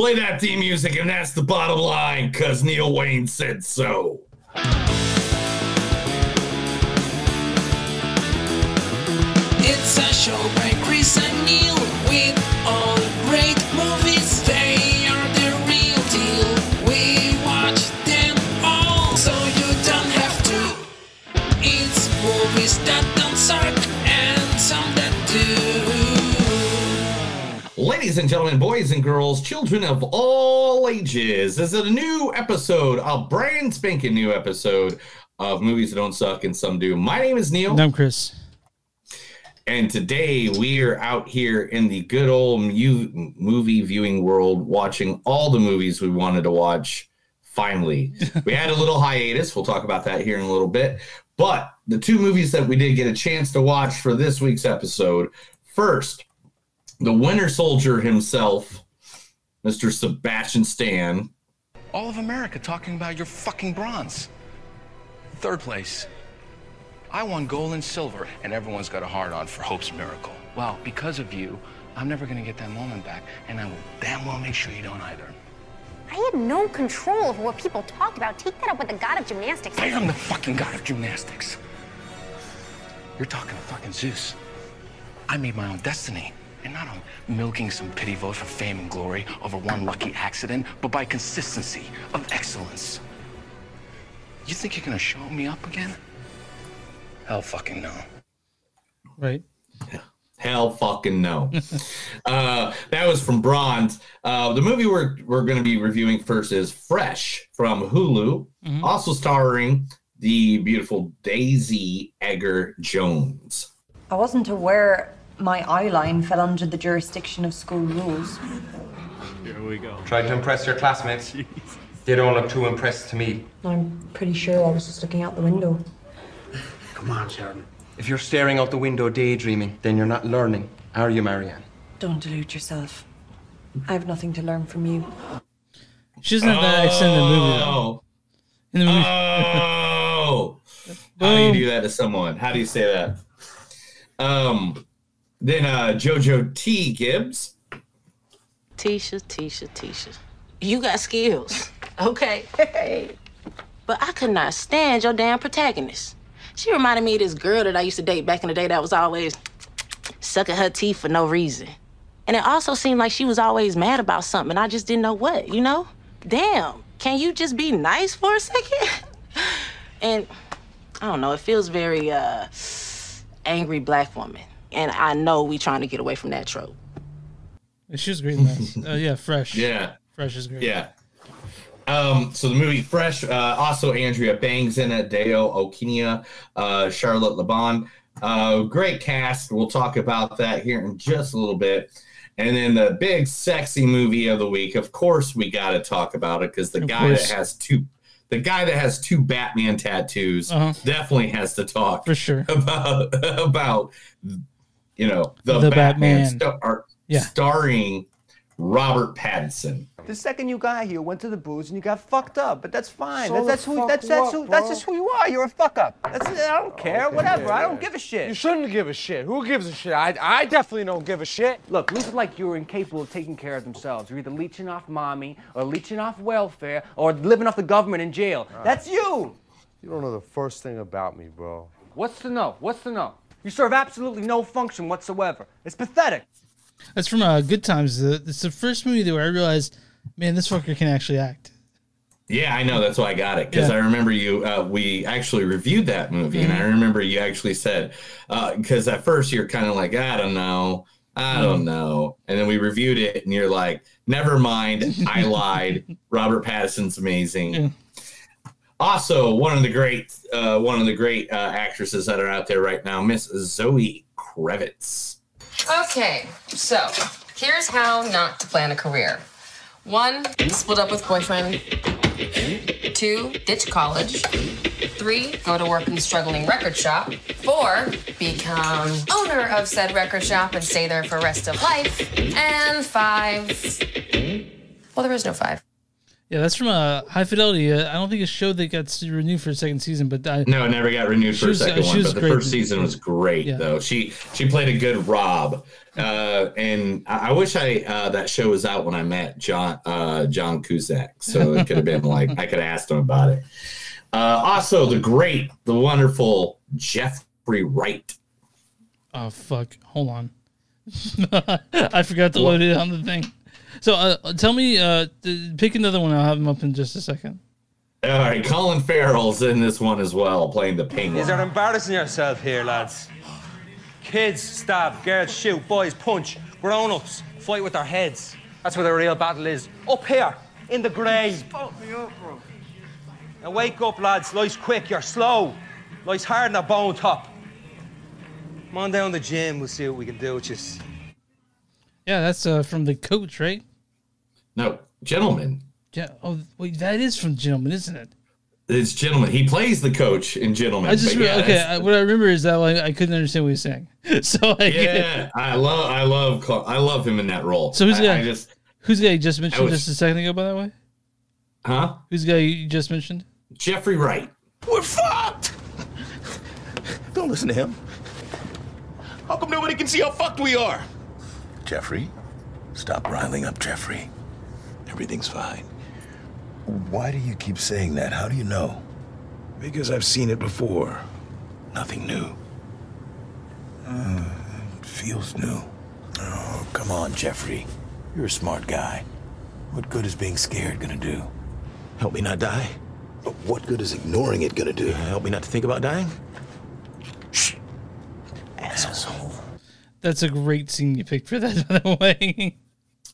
Play that theme music, and that's the bottom line, because Neil Wayne said so. It's a show by Chris and Neil with all great movies. They are the real deal. We watch them all, so you don't have to. It's movies that Ladies and gentlemen, boys and girls, children of all ages, this is a new episode, a brand spanking new episode of Movies That Don't Suck and Some Do. My name is Neil. And I'm Chris. And today we are out here in the good old mu- movie viewing world watching all the movies we wanted to watch. Finally, we had a little hiatus. We'll talk about that here in a little bit. But the two movies that we did get a chance to watch for this week's episode first, the Winter Soldier himself, Mr. Sebastian Stan. All of America talking about your fucking bronze. Third place. I won gold and silver, and everyone's got a hard on for Hope's miracle. Well, because of you, I'm never gonna get that moment back, and I will damn well make sure you don't either. I had no control over what people talked about. Take that up with the god of gymnastics. I am the fucking god of gymnastics. You're talking to fucking Zeus. I made my own destiny. And not on milking some pity vote for fame and glory over one lucky accident, but by consistency of excellence. You think you're gonna show me up again? Hell fucking no. Right. Hell fucking no. uh, that was from Bronze. Uh, the movie we're we're going to be reviewing first is Fresh from Hulu, also starring the beautiful Daisy Edgar Jones. I wasn't aware my eye line fell under the jurisdiction of school rules. Here we go. Tried to impress your classmates. They don't look too impressed to me. I'm pretty sure I was just looking out the window. Come on, Sheridan. If you're staring out the window daydreaming, then you're not learning, are you, Marianne? Don't delude yourself. I have nothing to learn from you. She doesn't have that accent in the movie though. Oh, In the movie, oh. How do you do that to someone? How do you say that? Um, then uh, Jojo T Gibbs. Tisha, Tisha, Tisha. You got skills, okay? but I could not stand your damn protagonist. She reminded me of this girl that I used to date back in the day that was always sucking her teeth for no reason. And it also seemed like she was always mad about something, and I just didn't know what, you know? Damn, can you just be nice for a second? and I don't know, it feels very uh angry black woman. And I know we're trying to get away from that trope. she was great in. Uh, yeah, fresh. Yeah. fresh is great. Yeah. Um, so the movie Fresh, uh, also Andrea Bangs in it, Dayo Okeniyi, uh, Charlotte Laban. Uh, great cast. We'll talk about that here in just a little bit. And then the big sexy movie of the week. Of course, we got to talk about it because the Of guy course. that has two, the guy that has two Batman tattoos, Uh-huh. definitely has to talk for sure about about you know the, The Batman, Batman. star- Yeah. starring Robert Pattinson. The second you got here, went to the booze and you got fucked up, but that's fine. So that's that's who that's that's what, who that's just who you are. You're a fuck up. That's I don't oh, care. Whatever. I don't give a shit. You shouldn't give a shit. Who gives a shit? I, I definitely don't give a shit. Look, losers like you are incapable of taking care of themselves. You're either leeching off mommy, or leeching off welfare, or living off the government in jail. That's you. You don't know the first thing about me, bro. What's to know? What's to know? You serve absolutely no function whatsoever. It's pathetic. That's from uh, Good Times. It's the first movie where I realized, man, this fucker can actually act. Yeah, I know. That's why I got it because Yeah. I remember you. Uh, we actually reviewed that movie, and I remember you actually said because at first you're kind of like, I don't know, I don't know, and then we reviewed it, and you're like, never mind, I lied. Robert Pattinson's amazing. Also, one of the great, uh, one of the great uh, actresses that are out there right now, Miss Zoe Kravitz. Okay, so here's how not to plan a career. One, split up with boyfriend. Two, ditch college. Three, go to work in struggling record shop. Four, become owner of said record shop and stay there for rest of life. And five, well, there is no five. Yeah, that's from uh, High Fidelity. Uh, I don't think it showed that got renewed for a second season, but I, No, it never got renewed for a was- uh, second one, but the first season was great Yeah. though. She she played a good Rob, uh, and I, I wish I uh, that show was out when I met John uh, John Cusack, so it could have been like I could have asked him about it. Uh, also, the great, the wonderful Jeffrey Wright. oh fuck, hold on, I forgot to load it on the thing. So uh, tell me, uh, pick another one. I'll have them up in just a second. All right, Colin Farrell's in this one as well, playing the penguin. Is there embarrassing yourself here, lads? Kids stab, girls shoot, boys punch, grown ups fight with their heads. That's where the real battle is. Up here, in the grave. Now wake up, lads. Life's quick, you're slow. Life's hard in a bone top. Come on down to the gym, we'll see what we can do with you. Yeah, that's uh, from the coach, right? No, gentleman. Yeah. Oh, wait, that is from Gentleman, isn't it? It's gentleman. He plays the coach in Gentleman. I just yeah, okay. I, what I remember is that like, I couldn't understand what he was saying. So I yeah, I love, I love, Col- I love him in that role. So who's the I, guy? I just, who's the guy you just mentioned was- just a second ago? By the way, huh? who's the guy you just mentioned? Jeffrey Wright. We're fucked! Don't listen to him. How come nobody can see how fucked we are? Jeffrey, stop riling up Jeffrey. Everything's fine. Why do you keep saying that? How do you know? Because I've seen it before. Nothing new. Uh, it feels new. Oh, come on, Jeffrey. You're a smart guy. What good is being scared gonna do? Help me not die? But what good is ignoring it gonna do? Help me not to think about dying? Shh. Asshole. That's a great scene you picked for that. By the way,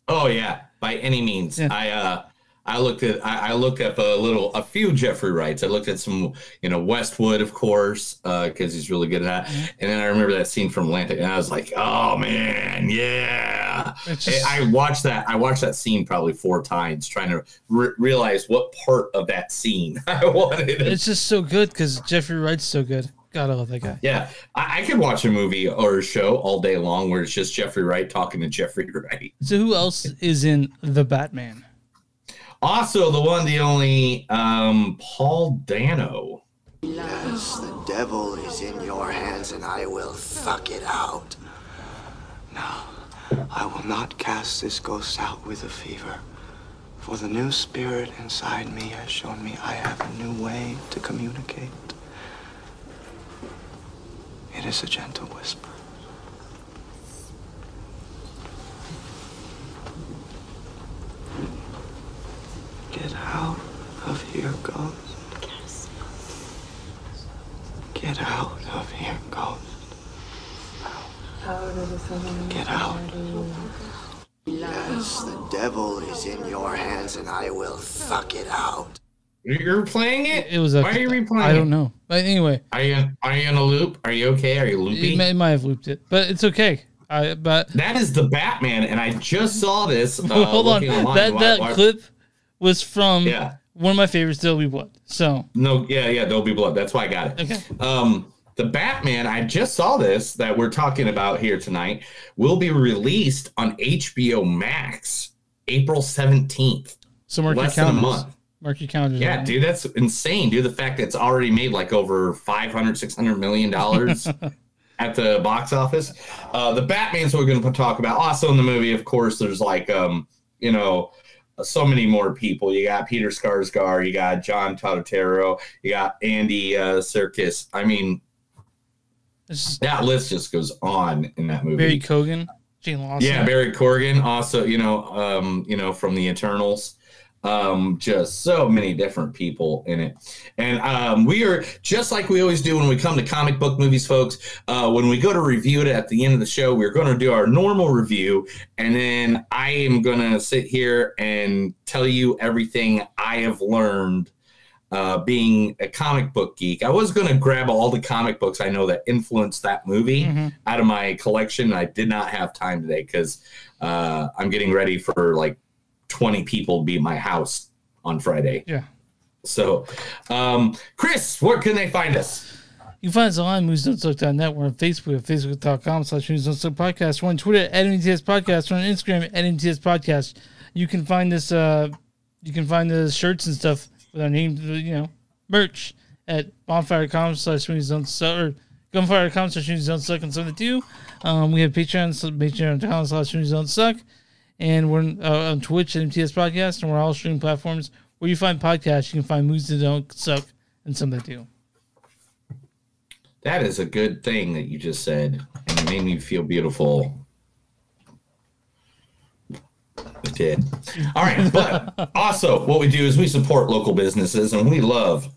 Oh yeah, by any means. I uh I looked at I, I looked up a little a few Jeffrey Wrights. I looked at some, you know, Westworld, of course, uh, because he's really good at that. And then I remember that scene from Atlantic, and I was like, oh man, yeah. I, I watched that. I watched that scene probably four times, trying to re- realize what part of that scene I wanted. it's just so good because Jeffrey Wright's so good. God, I love that guy. Yeah, I, I could watch a movie or a show all day long where it's just Jeffrey Wright talking to Jeffrey Wright. So who else is in the Batman? Also, the one, the only, um, Paul Dano. Yes, the devil is in your hands and I will fuck it out. No, I will not cast this ghost out with a fever. For the new spirit inside me has shown me I have a new way to communicate. It is a gentle whisper. Get out of here, ghost. Get out of here, ghost. Get out. Yes, the devil is in your hands and I will fuck it out. You're playing it? It was a. Why are you replaying I don't know. But anyway, Are you are you in a loop? Are you okay? Are you loopy? it, may, it might have looped it, but it's okay. I but that is the Batman, and I just saw this. Uh, hold on. online. That Why- that why- clip was from Yeah. one of my favorites, Dolby Blood. So No, yeah, yeah, There'll be blood. That's why I got it. Okay. Um, the Batman, I just saw this that we're talking about here tonight, will be released on HBO Max April 17th. so mark your Less than a month. Mark your calendars. Yeah, dude, that's insane, dude. The fact that it's already made like over 500, 600 million dollars at the box office. Uh, the Batman's what we're going to talk about. Also in the movie, of course, there's like, um, you know, so many more people. You got Peter Skarsgård, you got John Turturro, you got Andy uh, Serkis. I mean, that list just goes on in that movie. Barry Keoghan, Jayme Lawson. Yeah, Barry Keoghan, also, you know, um, you know, from the Eternals. Um, just so many different people in it. And um, we are just like we always do when we come to comic book movies, folks. Uh, when we go to review it at the end of the show, we're going to do our normal review, and then I am going to sit here and tell you everything I have learned uh, being a comic book geek. I was going to grab all the comic books I know that influenced that movie Mhm. out of my collection. I did not have time today because uh, I'm getting ready for like 20 people be at my house on Friday. Yeah. So, um, Chris, where can they find us? You can find us online, moviesdon'tsuck.net. We're on Facebook at facebook.com slash podcast. We're on Twitter at MTS Podcast. We're on Instagram at MTS Podcast. You can find this, uh, you can find the shirts and stuff with our name, you know, merch at bonfire.com slash Sweeney's Don't Suck or gunfire.com slash Sweeney's Don't Suck and something to do. Um, we have Patreon, so patreon.com slash Sweeney's Don't Suck. And we're uh, on Twitch at MTS Podcast, and we're all streaming platforms where you find podcasts. You can find movies that don't suck and some that do. That is a good thing that you just said, and it made me feel beautiful. It did. All right, but also what we do is we support local businesses, and we love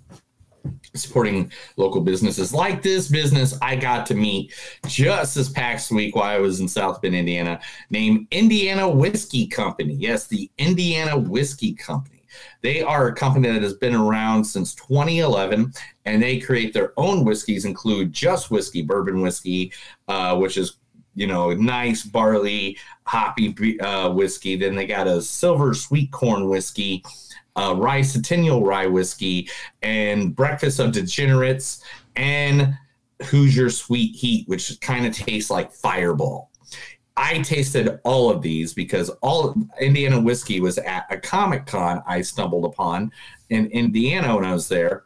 supporting local businesses like this business I got to meet just this past week while I was in South Bend, Indiana, named Indiana Whiskey Company. Yes, the Indiana Whiskey Company. They are a company that has been around since 2011, and they create their own whiskeys, include just whiskey, bourbon whiskey, uh, which is you know nice barley hoppy uh, whiskey. Then they got a silver sweet corn whiskey, uh, rye centennial rye whiskey, and breakfast of degenerates, and Hoosier sweet heat, which kind of tastes like Fireball. I tasted all of these because all Indiana whiskey was at a Comic Con I stumbled upon in Indiana when I was there.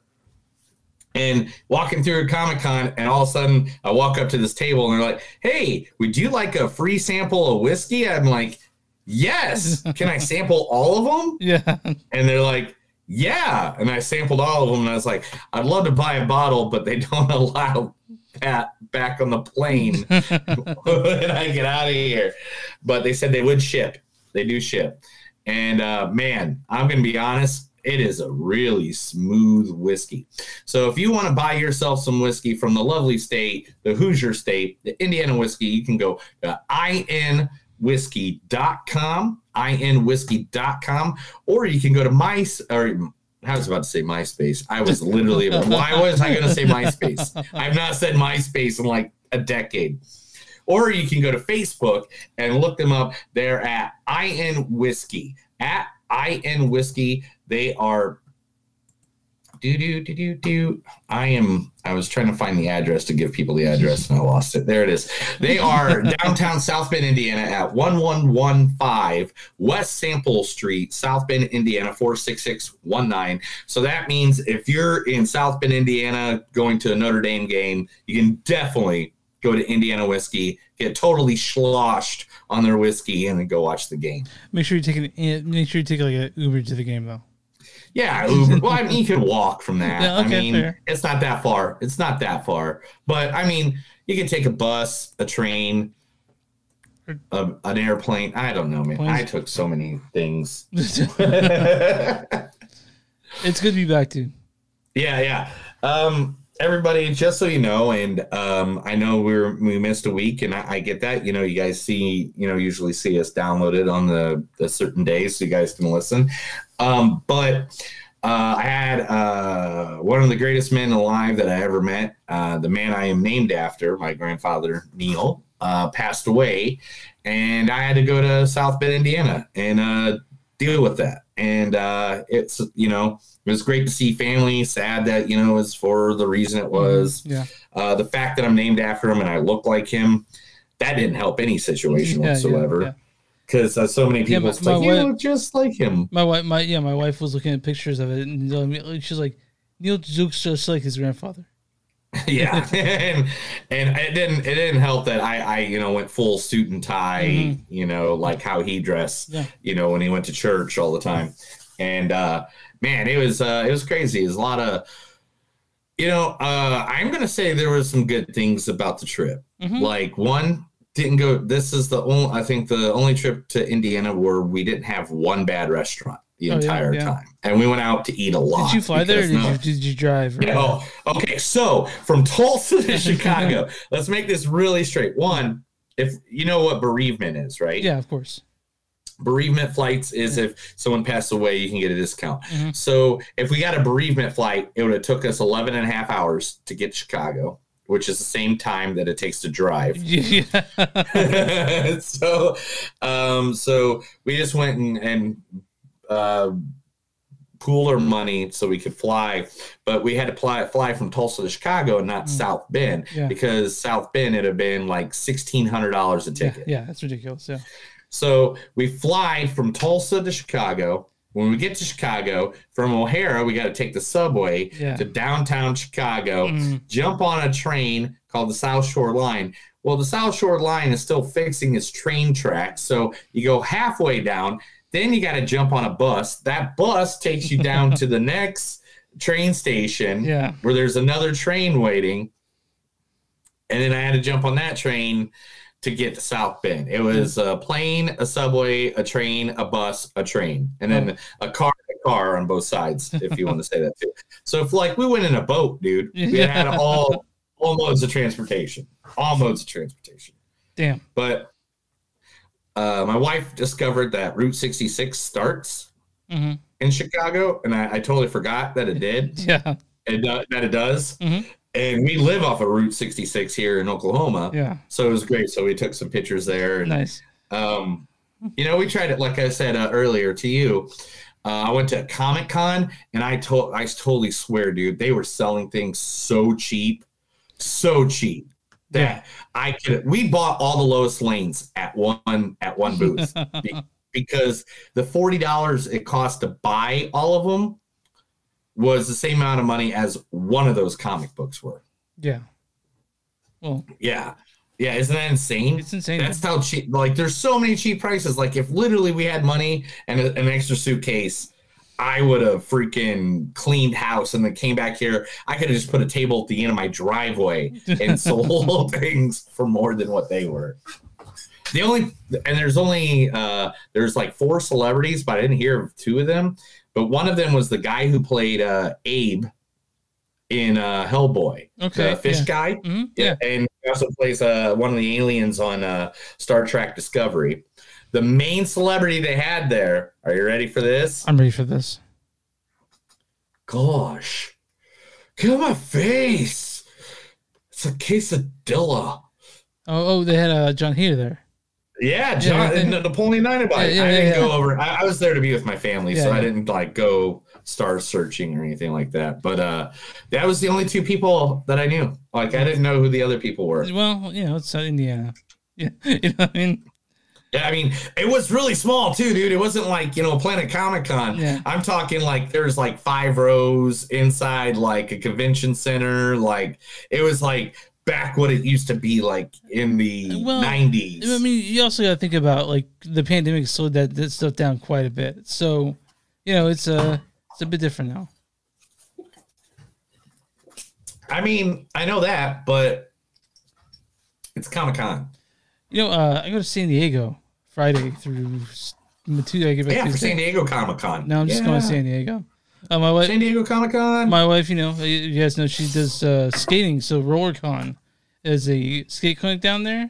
And walking through a Comic Con, and all of a sudden I walk up to this table and they're like, Hey, would you like a free sample of whiskey? I'm like, Yes. Can I sample all of them? Yeah. And they're like, Yeah. And I sampled all of them and I was like, I'd love to buy a bottle, but they don't allow that back on the plane when I get out of here. But they said they would ship. They do ship. And uh, man, I'm going to be honest, it is a really smooth whiskey. So if you want to buy yourself some whiskey from the lovely state, the Hoosier state, the Indiana whiskey, you can go to inwhiskey.com, inwhiskey.com, or you can go to my, or I was about to say MySpace. I was literally, why was I going to say MySpace? I've not said MySpace in like a decade. Or you can go to Facebook and look them up. They're at IN Whiskey. At IN Whiskey. They are do do do do do. I am. I was trying to find the address to give people the address, and I lost it. There it is. They are downtown South Bend, Indiana, at one one one five West Sample Street, South Bend, Indiana four six six one nine. So that means if you're in South Bend, Indiana, going to a Notre Dame game, you can definitely go to Indiana Whiskey, get totally sloshed on their whiskey, and then go watch the game. Make sure you take an eh, make sure you take like an Uber to the game though. Yeah, Uber. well, I mean, you could walk from that. Yeah, okay, I mean, fair. it's not that far. It's not that far. But I mean, you can take a bus, a train, a, an airplane. I don't know, man. Planes. I took so many things. It's good to be back to. Yeah, yeah. Um, everybody, just so you know, and um, I know we're we missed a week, and I, I get that. You know, you guys see, you know, usually see us downloaded on the the certain days, so you guys can listen. Um, but uh, I had uh, one of the greatest men alive that I ever met. Uh, the man I am named after, my grandfather Neil, uh, passed away, and I had to go to South Bend, Indiana, and uh, deal with that. And uh, it's you know it was great to see family. Sad that you know it's for the reason it was. Yeah. Uh, the fact that I'm named after him and I look like him, that didn't help any situation yeah, whatsoever. yeah. Because uh, so many Yeah, people, my- like my you wife- look just like him. My wife, my yeah, my wife was looking at pictures of it, and she's like, Neil looks just like his grandfather. yeah and and it didn't it didn't help that i i you know went full suit and tie Mhm. you know like how he dressed Yeah. you know when he went to church all the time and uh man it was uh it was crazy it was a lot of you know uh i'm gonna say there was some good things about the trip Mhm. like one didn't go this is the only i think the only trip to indiana where we didn't have one bad restaurant the Oh, entire yeah. time and we went out to eat a lot Did you fly there, or did, you, did you drive? or- you know, okay, so from Tulsa to Chicago, let's make this really straight. One, if you know what bereavement is, right? Yeah, of course. Bereavement flights is if someone passed away, you can get a discount. Mhm. So if we got a bereavement flight, it would have took us 11 and a half hours to get to Chicago, which is the same time that it takes to drive. Yeah. so, um, so we just went and, and uh, pooled our money so we could fly, but we had to fly, fly from Tulsa to Chicago and not South Bend Yeah. because South Bend it'd have been like sixteen hundred dollars a yeah, ticket. yeah, that's ridiculous. Yeah. So we fly from Tulsa to Chicago, when we get to Chicago, from O'Hare, we got to take the subway Yeah. to downtown Chicago, Mhm. jump on a train called the South Shore Line. Well, the South Shore Line is still fixing its train tracks. So you go halfway down, then you got to jump on a bus. That bus takes you down to the next train station Yeah. where there's another train waiting. And then I had to jump on that train to get to South Bend. It was a plane, a subway, a train, a bus, a train, and then a car, a car on both sides, if you want to say that too. So if like we went in a boat, dude, we had all all modes of transportation, all modes of transportation. Damn. But uh, my wife discovered that Route 66 starts hmm in Chicago, and I, I totally forgot that it did. Yeah. It, do- that it does. Mhm. And we live off of Route 66 here in Oklahoma. Yeah. So it was great. So we took some pictures there. And, Nice. Um, you know, we tried it, like I said uh, earlier to you. Uh, I went to Comic Con and I told, I totally swear, dude, they were selling things so cheap, so cheap that I could. We bought all the lowest lanes at one at one booth be- because the forty dollars it cost to buy all of them was the same amount of money as one of those comic books were. Yeah. Well, Yeah. Yeah, isn't that insane? It's insane. That's how cheap. Like, there's so many cheap prices. Like, if literally we had money and a, an extra suitcase, I would have freaking cleaned house and then came back here. I could have just put a table at the end of my driveway and sold things for more than what they were. The only and there's only uh there's like four celebrities, but I didn't hear of two of them. But one of them was the guy who played uh Abe in uh Hellboy. Okay, The fish yeah. guy. Mhm, Yeah. And he also plays uh one of the aliens on uh Star Trek Discovery. The main celebrity they had there, are you ready for this? I'm ready for this. Gosh. Kill my face. It's a quesadilla. Oh, oh, they had uh, Jon Heder there. Yeah, John Yeah, and Napoleon Dynamite. Yeah, yeah, I didn't go over. I, I was there to be with my family, so I didn't like go star searching or anything like that. But uh that was the only two people that I knew. Like I didn't know who the other people were. Well, you know, it's uh, Indiana. Yeah, you know what I mean. Yeah, I mean, it was really small too, dude. It wasn't like, you know, a Planet Comic Con. Yeah. I'm talking like there's like five rows inside like a convention center. Like it was like back what it used to be like in the Well, 90s. I mean, you also got to think about like the pandemic slowed that, that stuff down quite a bit. So, you know, it's a it's a bit different now. I mean, I know that, but it's Comic Con. You know, uh, I go to San Diego Friday through Tuesday. I get back Yeah, for San Diego Comic Con. No, I'm just going to San Diego. Uh, my wife, San Diego Comic Con. my wife, you know, you- guys know she does uh, skating. So RollerCon is a skate clinic down there,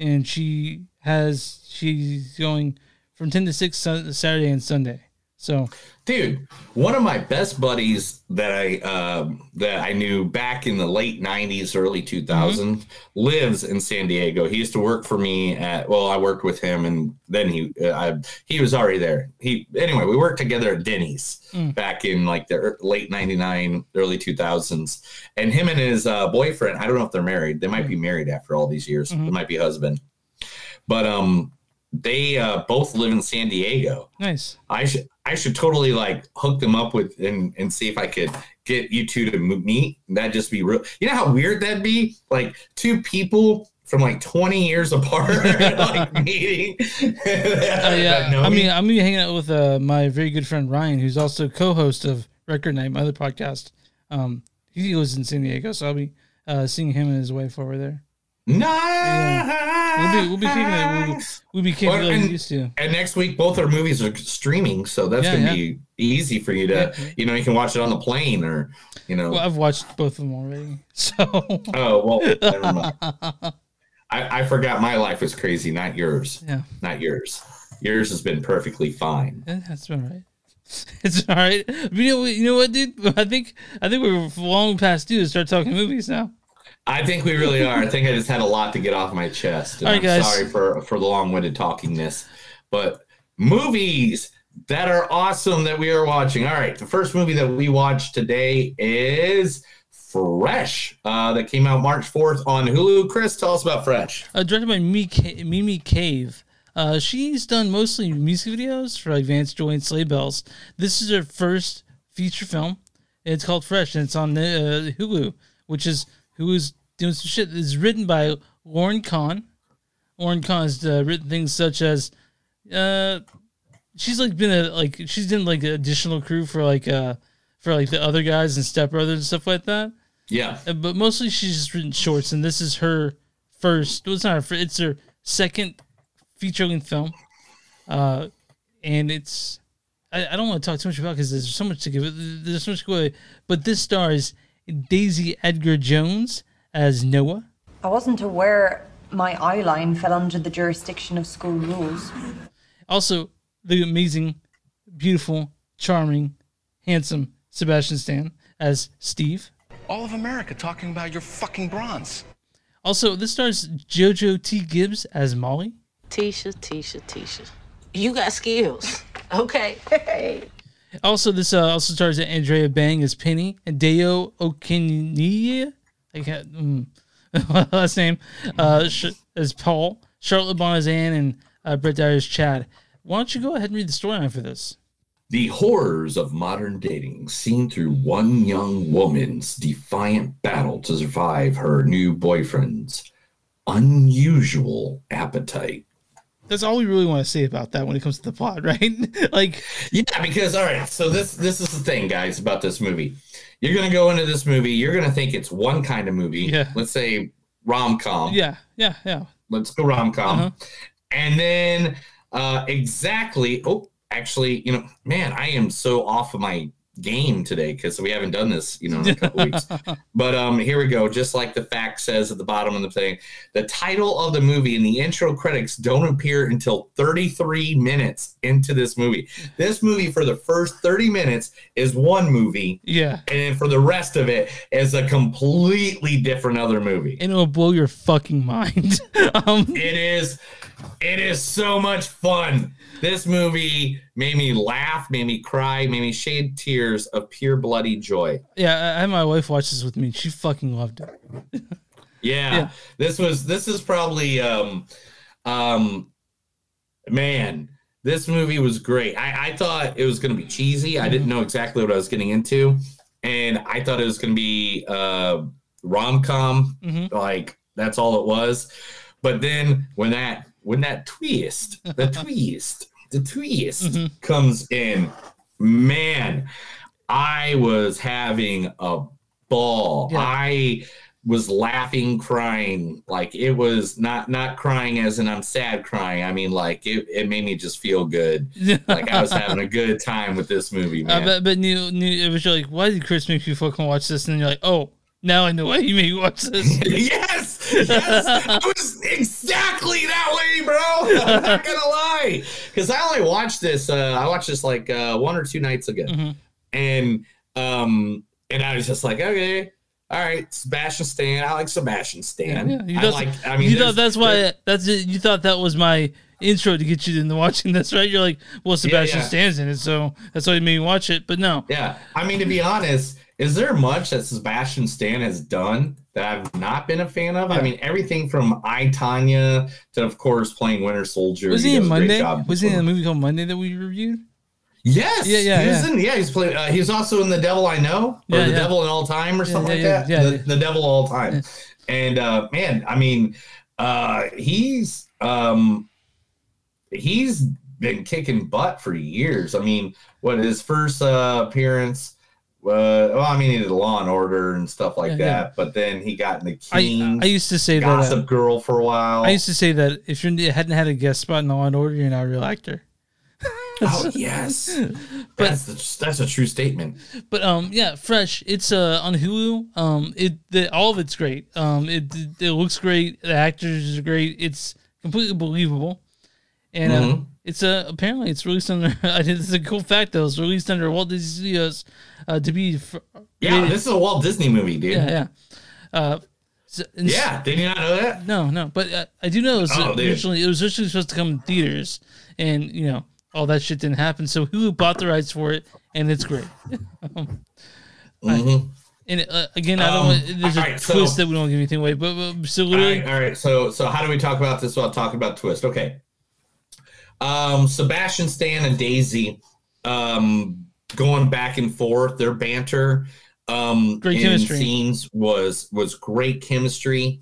and she has she's going from ten to six Saturday and Sunday. So, dude one of my best buddies that i um that i knew back in the late 90s early 2000s lives in san diego. He used to work for me at well i worked with him and then he uh, I, he was already there. He anyway we worked together at denny's Mm. back in like the late 99 early 2000s and him and his uh, boyfriend i don't know if they're married. They might be married after all these years. They might be husband. But um they uh, both live in san diego. Nice. I should I should totally like hook them up with and and see if I could get you two to meet. That'd just be real. You know how weird that'd be? Like two people from like 20 years apart, like meeting. Uh, yeah, I mean, I'm gonna be hanging out with uh, my very good friend Ryan, who's also co-host of Record Night, my other podcast. Um, he lives in San Diego, so I'll be uh, seeing him and his wife over there. Nice. We'll be we'll be kicking it. We'll be, we'll be kicking Well, and, used to. and next week, both our movies are streaming, so that's Yeah, gonna yeah. be easy for you to, you know, you can watch it on the plane or, you know. Well, I've watched both of them already. So oh well, never mind. I, I forgot my life was crazy, not yours. Yeah. Not yours. Yours has been perfectly fine. That's all right. It's all right. You know, what- you know what, dude? I think I think we're long past due to start talking movies now. I think we really are. I think I just had a lot to get off my chest. And All right, I'm guys. sorry for, for the long winded talkingness. But movies that are awesome that we are watching. All right. The first movie that we watched today is Fresh, uh, that came out March 4th on Hulu. Chris, tell us about Fresh. Uh, directed by Mimi, Cave. Uh, she's done mostly music videos for Vance Joy and Sleigh Bells. This is her first feature film. It's called Fresh, and it's on uh, Hulu, which is Hulu's doing some shit. It's written by Lauryn Kahn. Lauryn Kahn has uh, written things such as, uh, she's like been a like she's done like additional crew for like uh for like the other guys and Step Brothers and stuff like that. Yeah. Uh, but mostly she's just written shorts, and this is her first. Well, it's not her. It's her second feature length film, uh, and it's. I, I don't want to talk too much about because there's so much to give. There's so much to go away. But this stars Daisy Edgar Jones as Noah. I wasn't aware my eye line fell under the jurisdiction of school rules. Also, the amazing, beautiful, charming, handsome Sebastian Stan as Steve. All of America talking about your fucking bronze. Also, this stars JoJo T. Gibbs as Molly. Tisha, Tisha, Tisha. You got skills. Okay. Hey. Also, this uh, also stars Andrea Bang as Penny and Dayo Okeniyi. I can't mm, last name. Uh, as Paul, Charlotte Bon as Anne, and uh, Brett Dier as Chad. Why don't you go ahead and read the storyline for this? The horrors of modern dating seen through one young woman's defiant battle to survive her new boyfriend's unusual appetite. That's all we really want to say about that when it comes to the plot, right? like, yeah, because all right, so this this is the thing, guys, about this movie. You're gonna go into this movie, you're gonna think it's one kind of movie. Yeah. Let's say rom com. Yeah, yeah, yeah. Let's go rom com. Uh-huh. And then uh exactly oh actually, you know, man, I am so off of my game today because we haven't done this, you know, in a couple weeks. But um here we go. Just like the fact says at the bottom of the thing, the title of the movie and the intro credits don't appear until 33 minutes into this movie. This movie for the first 30 minutes is one movie. Yeah. And for the rest of it is a completely different other movie. And it'll blow your fucking mind. um, It is it is so much fun. This movie made me laugh, made me cry, made me shed tears of pure bloody joy. yeah, I had my wife watch this with me. She fucking loved it. Yeah, Yeah. This was this is probably um um man, this movie was great. I, I thought it was gonna be cheesy. I didn't know exactly what I was getting into. And I thought it was gonna be uh rom com, Mhm. like that's all it was. But then when that when that twist, the twist, the twist comes in, man, I was having a ball. Yeah. I was laughing, crying. Like it was not not crying as in I'm sad crying. I mean like it, it made me just feel good. like I was having a good time with this movie, Uh, man. but but Neil, Neil, it was like, why did Chris make you fucking watch this? And then you're like, oh, now I know why you made me watch this. yes, yes, was exactly that. I'm not gonna lie, because I only watched this. Uh, I watched this like uh, one or two nights ago, Mm-hmm. and um, and I was just like, okay, all right, Sebastian Stan. I like Sebastian Stan. Yeah, you I thought, like. I mean, you thought that's why that's it. You thought that was my intro to get you into watching this, right? You're like, well, Sebastian yeah. Stan's in it, so that's why you made me watch it. But no, Yeah, I mean to be honest, is there much that Sebastian Stan has done that I've not been a fan of? I mean, everything from I Tonya to, of course, playing Winter Soldier. was he in a Monday? Was he in a movie called Monday that we reviewed? Yes. Yeah, yeah, He was yeah. in. Yeah, he's played. Uh, he's also in The Devil I Know or Yeah, The yeah. Devil in All Time or something like that. yeah, the, the Devil All Time. And uh, man, I mean, uh, he's um, he's been kicking butt for years. I mean, what his first uh, appearance. Uh, well, I mean, he did Law and Order and stuff like Yeah, that, yeah. but then he got in the I King, I used to say that. Gossip uh, Girl for a while. I used to say that if you hadn't had a guest spot in Law and Order, you're not a real actor. oh yes, But- that's the, that's a true statement. But um, yeah, fresh. It's uh on Hulu. Um, it the, all of it's great. Um, it it looks great. The actors are great. It's completely believable, and uh, Mhm. It's uh apparently it's released under. I think this is a cool fact though. It's released under Walt Disney Studios, uh, to be. fr- Yeah, rated- this is a Walt Disney movie, dude. yeah yeah. Uh, so- Yeah, did you not know that? No, no, but uh, I do know it was Oh, dude. originally it was originally supposed to come in theaters, and you know all that shit didn't happen. So Hulu bought the rights for it, and it's great. um, Mhm. And uh, again, I don't. Um, want, there's a alright, so- twist that we don't give anything away, but, but so All literally, right, all right. So, so how do we talk about this while talking about twist? Okay. Um, Sebastian Stan and Daisy um, going back and forth, their banter um, Great in chemistry. scenes was was great chemistry.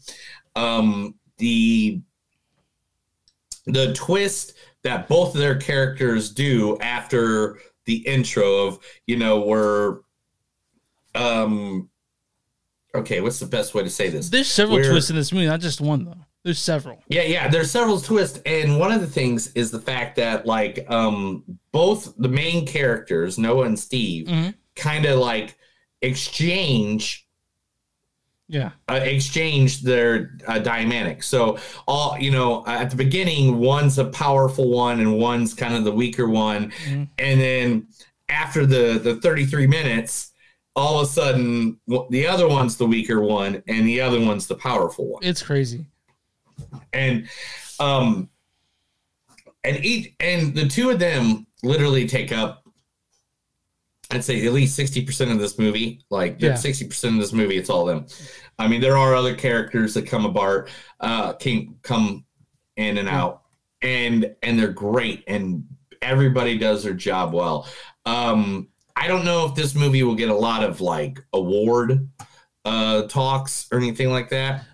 Um, the the twist that both of their characters do after the intro of you know where um okay what's the best way to say this There's several Where- twists in this movie, not just one though. There's several. yeah, yeah. There's several twists, and one of the things is the fact that like um both the main characters, Noah and Steve, kind of like exchange Yeah. uh, exchange their uh, dynamic. So all you know at the beginning, one's a powerful one and one's kind of the weaker one, and then after the the 33 minutes, all of a sudden the other one's the weaker one and the other one's the powerful one It's crazy. And um and each and the two of them literally take up i'd say at least 60% of this movie. Like Yeah. 60% of this movie it's all them. I mean there are other characters that come apart uh came come in and out. And and they're great and everybody does their job well. Um i don't know if this movie will get a lot of like award uh talks or anything like that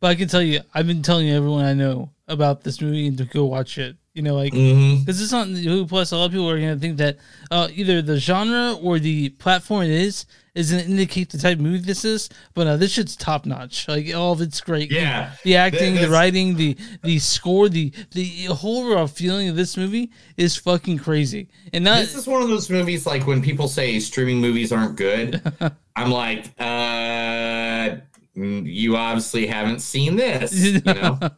But I can tell you, I've been telling everyone I know about this movie and to go watch it. You know, like because it's on Hulu Plus. A lot of people are gonna think that uh, either the genre or the platform it is is gonna indicate the type of movie this is. But uh, this shit's top notch. Like all of it's great. Yeah. the acting, the writing, the the score, the the whole feeling of this movie is fucking crazy. And not this is one of those movies like when people say streaming movies aren't good i'm like uh you obviously haven't seen this you know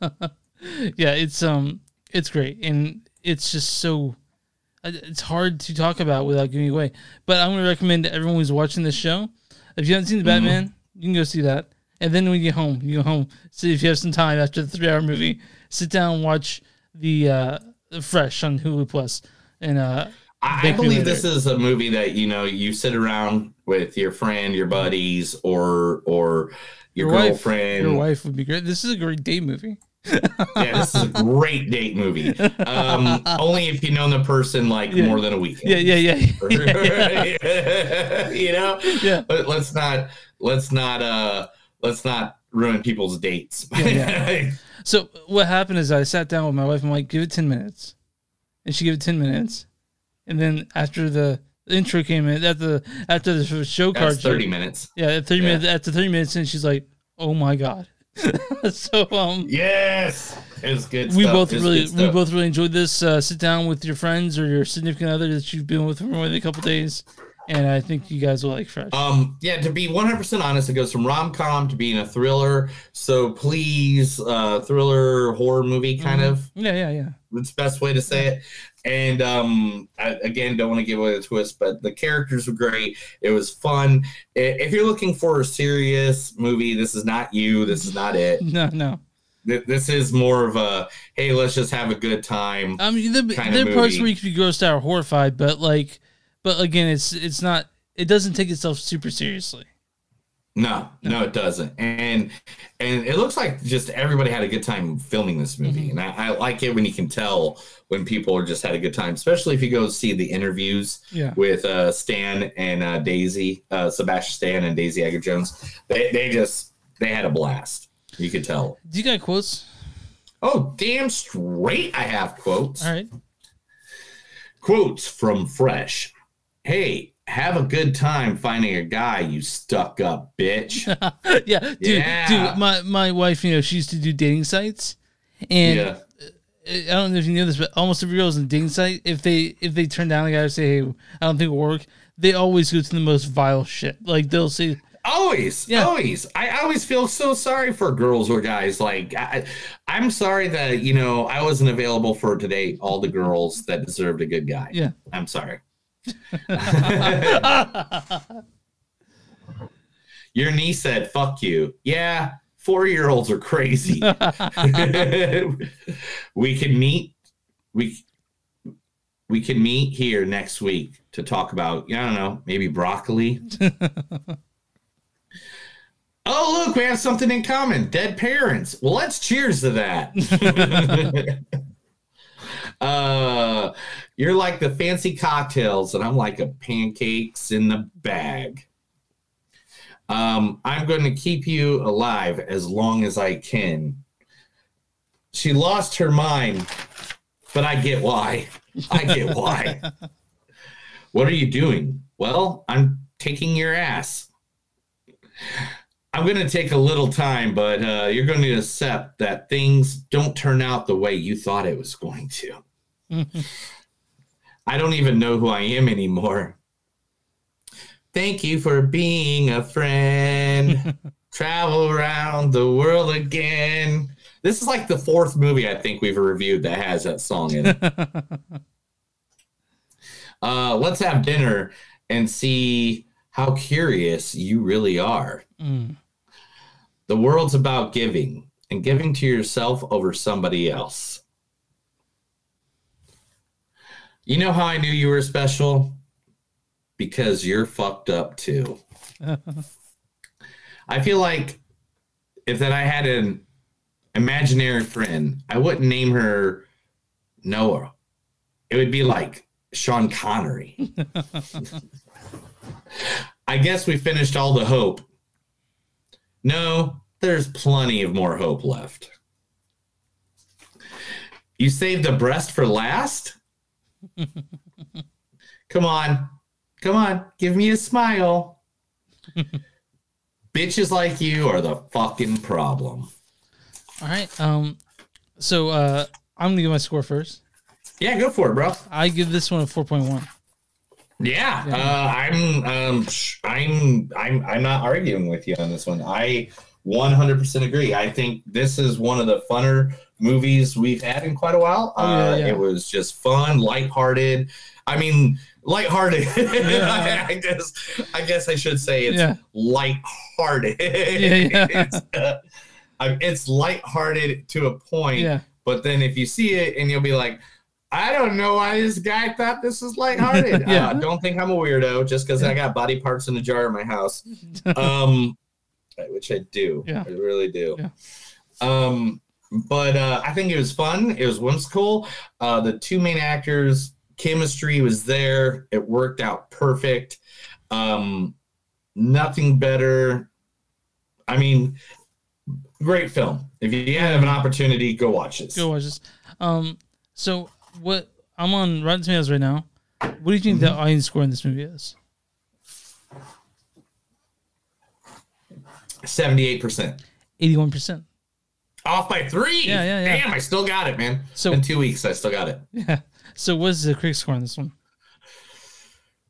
yeah, it's um, it's great, and it's just so. uh, It's hard to talk about without giving away. But I'm gonna recommend to everyone who's watching this show. If you haven't seen the Mm-hmm. Batman, you can go see that. And then when you get home, you go home. See if you have some time after the three-hour movie. Sit down and watch the uh, Fresh on Hulu And uh, I, I believe this is a movie that you know you sit around with your friend, your buddies, or or your, wife. girlfriend. Your wife would be great. This is a great date movie. Yeah, this is a great date movie. Um, only if you know the person like Yeah. more than a week. Yeah, yeah, yeah. you know. Yeah. But let's not let's not uh let's not ruin people's dates. Yeah, So what happened is I sat down with my wife. I'm like, give it ten minutes, and she gave it ten minutes, and then after the intro came in, at the after the show That's card, 30 minutes. Yeah, thirty Yeah. minutes. After thirty minutes, and she's like, "Oh my god." so um, yes, it was good. we stuff. both really we both really enjoyed this. Uh, sit down with your friends or your significant other that you've been with for more than a couple days, and I think you guys will like Fresh. Um, yeah, to be 100% honest, it goes from rom com to being a thriller. So please, uh, thriller horror movie kind Mhm. of. Yeah, yeah, yeah. That's the best way to say it. And um, I, again, don't want to give away the twist, but the characters were great. It was fun. If you're looking for a serious movie, this is not you. This is not it. No, no. This is more of a hey, let's just have a good time. I mean, there, there are parts where you could be grossed out or horrified, but like, but again, it's it's not. It doesn't take itself super seriously. No, no, it doesn't. And and it looks like just everybody had a good time filming this movie. Mm-hmm. And I, I like it when you can tell when people are just had a good time, especially if you go see the interviews Yeah. with uh, Stan and uh, Daisy, uh, Sebastian Stan and Daisy Edgar Jones. They they just they had a blast. You could tell. Do you got quotes? Oh, damn straight! I have quotes. All right. Quotes from Fresh. Hey, have a good time finding a guy, you stuck up bitch. yeah, dude, Yeah. dude. My my wife, you know, she used to do dating sites, and Yeah. Uh, I don't know if you knew this, but almost every girl's in dating site. If they if they turn down a guy and say, "Hey, I don't think it'll work," they always go to the most vile shit. Like they'll say, Always, Yeah. always. I always feel so sorry for girls or guys. Like, I, I'm sorry that you know I wasn't available for today. All the girls that deserved a good guy. Yeah. I'm sorry. Your niece said, "Fuck you." Yeah, four year olds are crazy. we can meet. We we can meet here next week to talk about. I don't know, maybe broccoli. Oh, look, we have something in common. Dead parents. Well, let's cheers to that. Uh, you're like the fancy cocktails, and I'm like a pancakes in the bag. Um, I'm going to keep you alive as long as I can. She lost her mind, but I get why. I get why. what are you doing? Well, I'm taking your ass. I'm going to take a little time, but uh, you're going to accept that things don't turn out the way you thought it was going to. I don't even know who I am anymore. Thank you for being a friend. Travel around the world again. This is like the fourth movie I think we've reviewed that has that song in it. uh, let's have dinner and see how curious you really are. Mm. The world's about giving and giving to yourself over somebody else. You know how I knew you were special? Because you're fucked up too. I feel like if that I had an imaginary friend, I wouldn't name her Noah. It would be like Sean Connery. I guess we finished all the hope. No, there's plenty of more hope left. You saved the breast for last? Come on. Come on. Give me a smile. Bitches like you are the fucking problem. All right. Um. So uh, I'm gonna give my score first. Yeah, go for it, bro. I give this one a 4.1. Yeah, uh, I'm, um, I'm, I'm, I'm not arguing with you on this one. I 100% agree. I think this is one of the funner movies we've had in quite a while. Oh, yeah, uh, yeah. It was just fun, lighthearted. I mean, lighthearted. I, I guess, I guess I should say it's Yeah. lighthearted. yeah. it's, uh, it's lighthearted to a point, Yeah. but then if you see it and you'll be like, I don't know why this guy thought this was lighthearted. Yeah. uh, don't think I'm a weirdo just because I got body parts in a jar in my house. Um, which I do. Yeah. I really do. Yeah. Um, but uh, I think it was fun. It was whimsical. Uh, the two main actors' chemistry was there. It worked out perfect. Um, nothing better. I mean, great film. If you have an opportunity, go watch this. Go watch this. Um. So what? I'm on Rotten Tomatoes right now. What do you think Mm-hmm. the audience score in this movie is? Seventy-eight percent. 81 percent. Off by three. Yeah, yeah, yeah. Damn, I still got it, man. So- in two weeks, I still got it. Yeah. So what's the critic score on this one?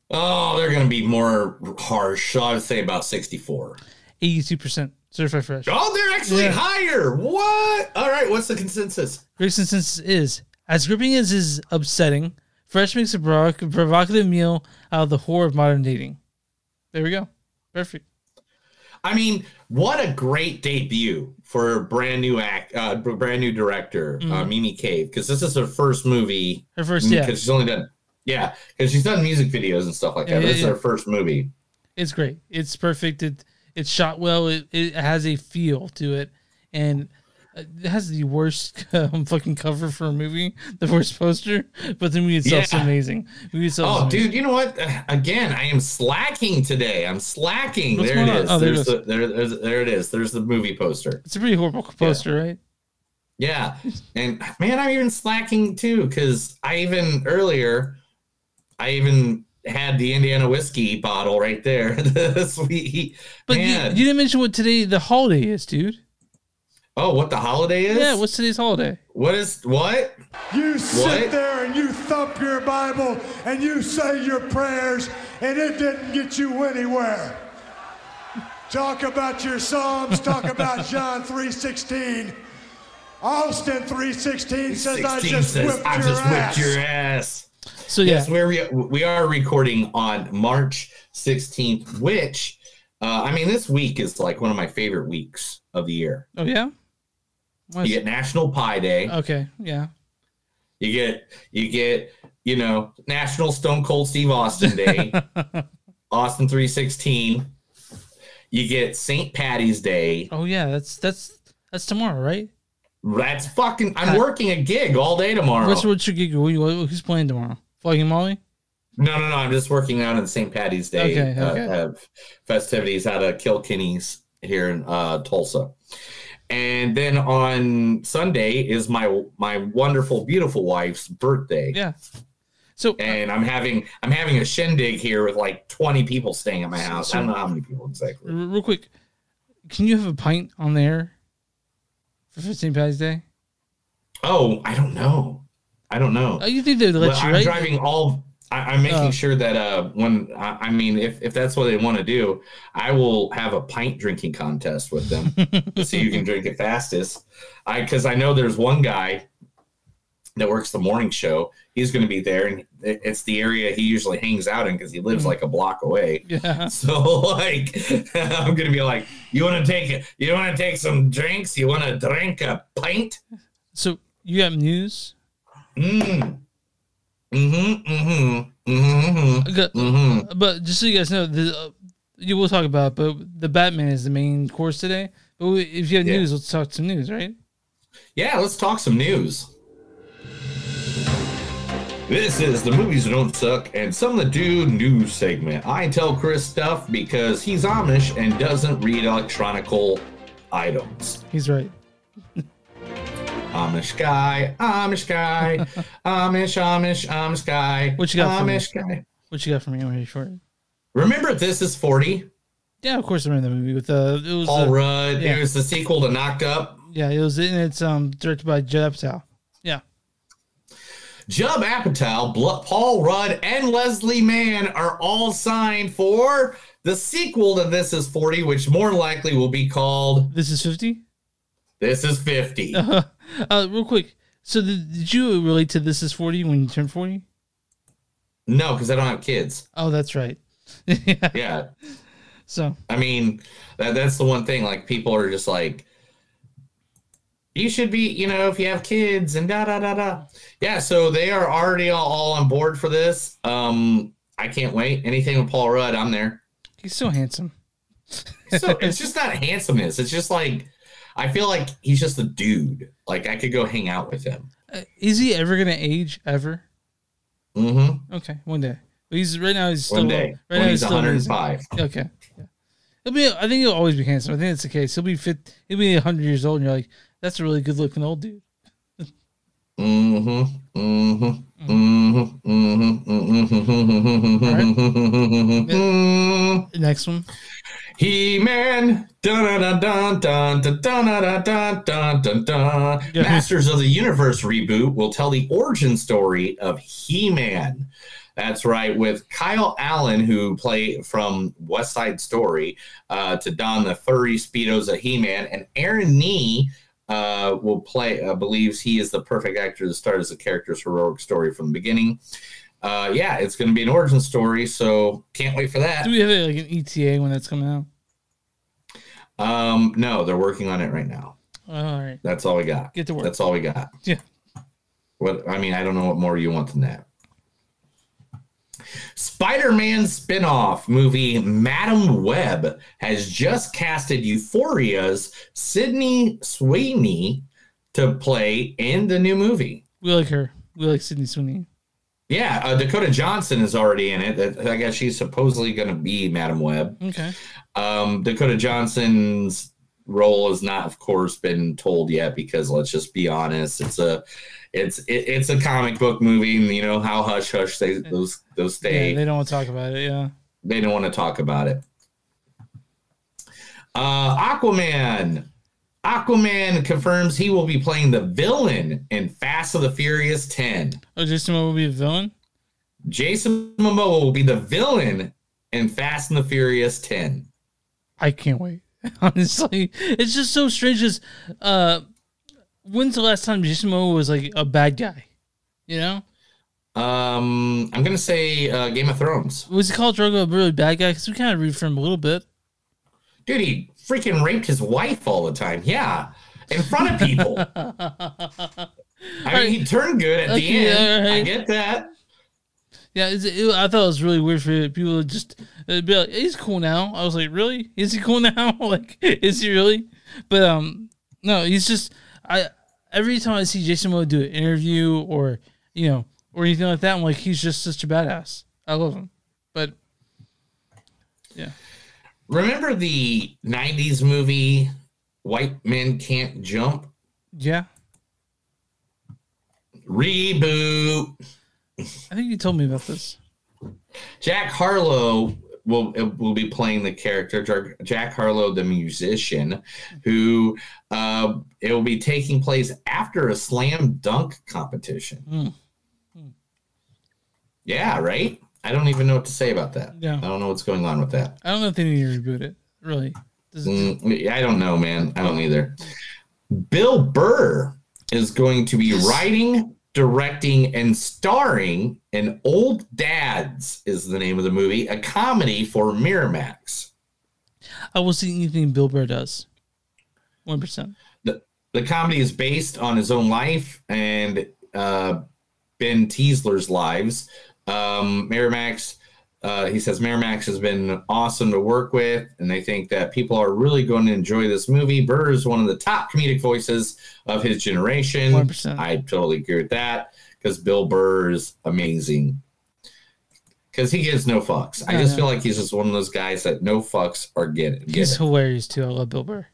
Oh, they're gonna be more harsh. So I would say about sixty-four. 82 percent certified fresh. Oh, they're actually Yeah. higher. What? All right. What's the consensus? Critic consensus is as gripping as is upsetting. Fresh makes a provocative meal out of the horror of modern dating. There we go. Perfect. I mean, what a great debut for a brand new act, uh, brand new director, uh, Mhm. Mimi Cave, because this is her first movie. Her first, yeah. Because she's only done, yeah, because she's done music videos and stuff like that. but this is her first movie. It's great. It's perfect. It it's shot well. It, it has a feel to it, and it has the worst um, fucking cover for a movie, the worst poster. But the movie itself's Yeah. amazing. The movie itself. Oh, is dude, you know what? Uh, Again, I am slacking today. I'm slacking. What's there it on? is. Oh, there it is. the, there, there's, there it is. There's the movie poster. It's a pretty horrible poster, right? Yeah. And man, I'm even slacking too, because I even earlier, I even had the Indiana whiskey bottle right there. this week. But you, you didn't mention what today the holiday is, dude. Oh, what the holiday is? Yeah, what's today's holiday? What is what? You sit What? there and you thump your Bible and you say your prayers, and it didn't get you anywhere. Talk about your Psalms, talk about John 3.16. Austin 3.16 says, I just says, whipped I your just ass. whipped your ass. So yeah, Yes, where we we are recording on March 16th, which uh, I mean, this week is like one of my favorite weeks of the year. Oh yeah. Why You get National Pie Day. okay. Yeah. You get you get you know National Stone Cold Steve Austin Day, Austin three sixteen. You get St. Patty's Day. Oh yeah. That's that's that's tomorrow, right? That's fucking. I'm working a gig all day tomorrow. What's what's your gig? Who's playing tomorrow? Flogging Molly. No, no, no. I'm just working out on St. Patty's Day Okay, uh, okay. uh, festivities out of Kilkenny's here in uh, Tulsa. And then on Sunday is my my wonderful, beautiful wife's birthday. Yeah. So uh, and I'm having I'm having a shindig here with like 20 people staying at my house. I don't know how many people exactly. Real quick, can you have a pint on there for 15 Patty's Day? Oh, I don't know. I don't know. Oh, you think they'd let But you, I'm right? driving all. I, I'm making Oh. sure that uh, when I, I mean, if, if that's what they want to do, I will have a pint drinking contest with them to see who can drink it fastest. I because I know there's one guy that works the morning show. He's going to be there, and it's the area he usually hangs out in because he lives Mm. like a block away. Yeah. So like, I'm going to be like, you want to take it? You want to take some drinks? You want to drink a pint? So you got news? Mm. Mm-hmm. Mm-hmm. Mm-hmm. Okay, Mm-hmm. But just so you guys know, the, uh, you will talk about, but the Batman is the main course today. But we, if you have Yeah. news, let's talk some news, right? Yeah, let's talk some news. This is the movies that don't suck and some that do news segment. I tell Chris stuff because he's Amish and doesn't read electronical items. He's right. Amish guy, Amish guy, Amish, Amish, Amish guy. What you got for me? Amish guy. What you got for me? I'm ready for it. Remember, this is forty. Yeah, of course I remember the movie with uh, it was Paul uh, Rudd. Yeah. It was the sequel to Knocked Up. yeah, it was. And it's um directed by Judd Apatow. Yeah, Judd Apatow, Bl- Paul Rudd, and Leslie Mann are all signed for the sequel to This Is 40, which more likely will be called This Is 50. This Is 50. Uh, uh, real quick. So did, did you relate to This Is 40 when you turned 40? No, because I don't have kids. Oh, that's right. Yeah. So I mean, that, that's the one thing. Like, people are just like, you should be, you know, if you have kids and da da da da. Yeah, so they are already all, all on board for this. Um, I can't wait. Anything with Paul Rudd, I'm there. he's so handsome. so it's just not handsomeness. It's just like I feel like he's just a dude. Like I could go hang out with him. Uh, is he ever gonna age ever? Mm-hmm. Okay, one day. But he's right now. He's still One day. Right now he's still amazing. 105. Okay. Yeah. He'll be. I think he'll always be handsome. I think that's the case. He'll be fit. He'll be hundred years old, and you're like, that's a really good looking old dude. Mm-hmm. Mm-hmm. Mm-hmm. Mm-hmm. Mm-hmm. Next one. He-Man. Dun dun dun dun dun dun dun dun dun dun dun. Yeah. Masters of the Universe reboot will tell the origin story of He-Man. That's right, with Kyle Allen, who played from West Side Story, uh, to don the furry speedos of He-Man, and Aaron Nee uh, will play. Uh, believes he is the perfect actor to start as the character's heroic story from the beginning. Uh, yeah, it's going to be an origin story, so can't wait for that. Do we have like an ETA when that's coming out? Um, no, they're working on it right now. All right. That's all we got. Get to work. That's all we got. Yeah. What I mean, I don't know what more you want than that. Spider-Man spin-off movie Madame Web has just casted Euphoria's Sydney Sweeney to play in the new movie. We like her. We like Sydney Sweeney. Yeah, uh, Dakota Johnson is already in it. I guess she's supposedly going to be Madame Web. Okay. Um, Dakota Johnson's role has not, of course, been told yet because let's just be honest, it's a it's it, it's a comic book movie, and you know how hush hush they those those stay. Yeah, they don't want to talk about it. Yeah. they don't want to talk about it. Uh, Aquaman. Aquaman confirms he will be playing the villain in Fast of the Furious 10. Oh, Jason Momoa will be a villain. Jason Momoa will be the villain in Fast and the Furious 10. I can't wait. Honestly, it's just so strange. As uh, when's the last time Jason Momoa was like a bad guy? You know, Um, I'm gonna say uh, Game of Thrones. was he called Drogo a really bad guy? Because we kind of read from him a little bit. Dude, he freaking raped his wife all the time. Yeah, in front of people. I mean, he turned good at the Okay, end. I get that. Yeah, it, I thought it was really weird for people to just be like, "He's cool now." I was like, "Really? Is he cool now? like, is he really?" But um, no, he's just I every time I see Jason Momoa do an interview or you know or anything like that, I'm like, he's just such a badass. I love him, but yeah, Remember the '90s movie "White Men Can't Jump"? yeah. Reboot. I think you told me about this. Jack Harlow will will be playing the character Jack- Harlow, the musician, who uh, it will be taking place after a slam dunk competition. Hmm. Yeah, right. I don't even know what to say about that. Yeah. I don't know what's going on with that. I don't know if they need to reboot it. Really, it- Mm, I don't know, man. I don't either. Bill Burr is going to be writing, directing, and starring in Old Dads is the name of the movie, a comedy for Miramax. I will see anything Bill Burr does. One percent. The, the comedy is based on his own life and uh, Ben Tishler's lives. Um, Miramax, uh, he says Miramax has been awesome to work with, and they think that people are really going to enjoy this movie. Burr is one of the top comedic voices of his generation. 100%. I totally agree with that because Bill Burr is amazing. Because he gives no fucks. I Yeah, just yeah. feel like he's just one of those guys that no fucks are getting. He's hilarious too. I love Bill Burr.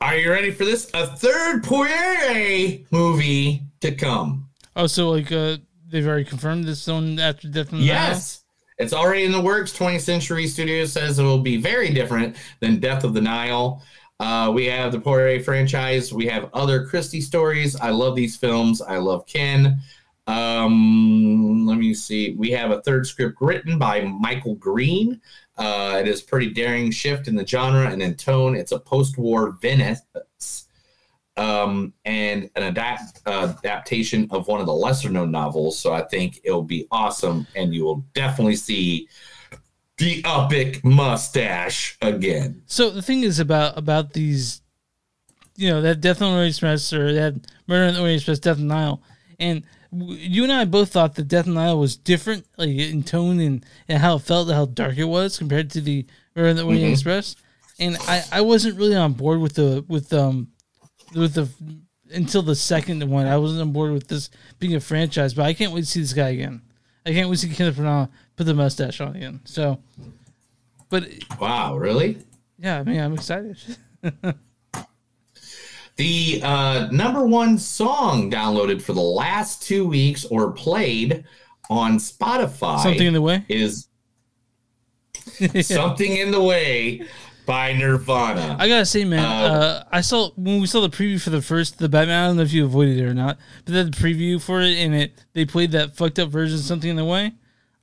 Are you ready for this? A third Poirot movie to come. Oh, so like uh, they've already confirmed this one after Death on the Yes. It's already in the works. 20th Century Studios says it will be very different than Death of the Nile. Uh, we have the Poirot franchise. We have other Christie stories. I love these films. I love Ken. Um, let me see. We have a third script written by Michael Green. Uh, it is pretty daring shift in the genre and in tone. It's a post-war Venice um, and an adapt, uh, adaptation of one of the lesser known novels. So I think it'll be awesome, and you will definitely see the epic mustache again. So the thing is about about these, you know, that Death on the Orient Express or that Murder on the Orient Express, Death the Nile, and you and I both thought that Death the Nile was different, like in tone and, and how it felt, how dark it was compared to the Murder on the Orient Mhm. Express, and I I wasn't really on board with the with um with the until the second one. I wasn't on board with this being a franchise, but I can't wait to see this guy again. I can't wait to see Kenneth Branagh put the mustache on again. So, but Wow, really? yeah, I mean, I'm excited. The uh, number one song downloaded for the last two weeks or played on Spotify. Something in the way is something in the way by Nirvana. I gotta say, man, Uh, uh, I saw when we saw the preview for the first the Batman. I don't know if you avoided it or not, but the preview for it and it they played that fucked up version, of something in the way.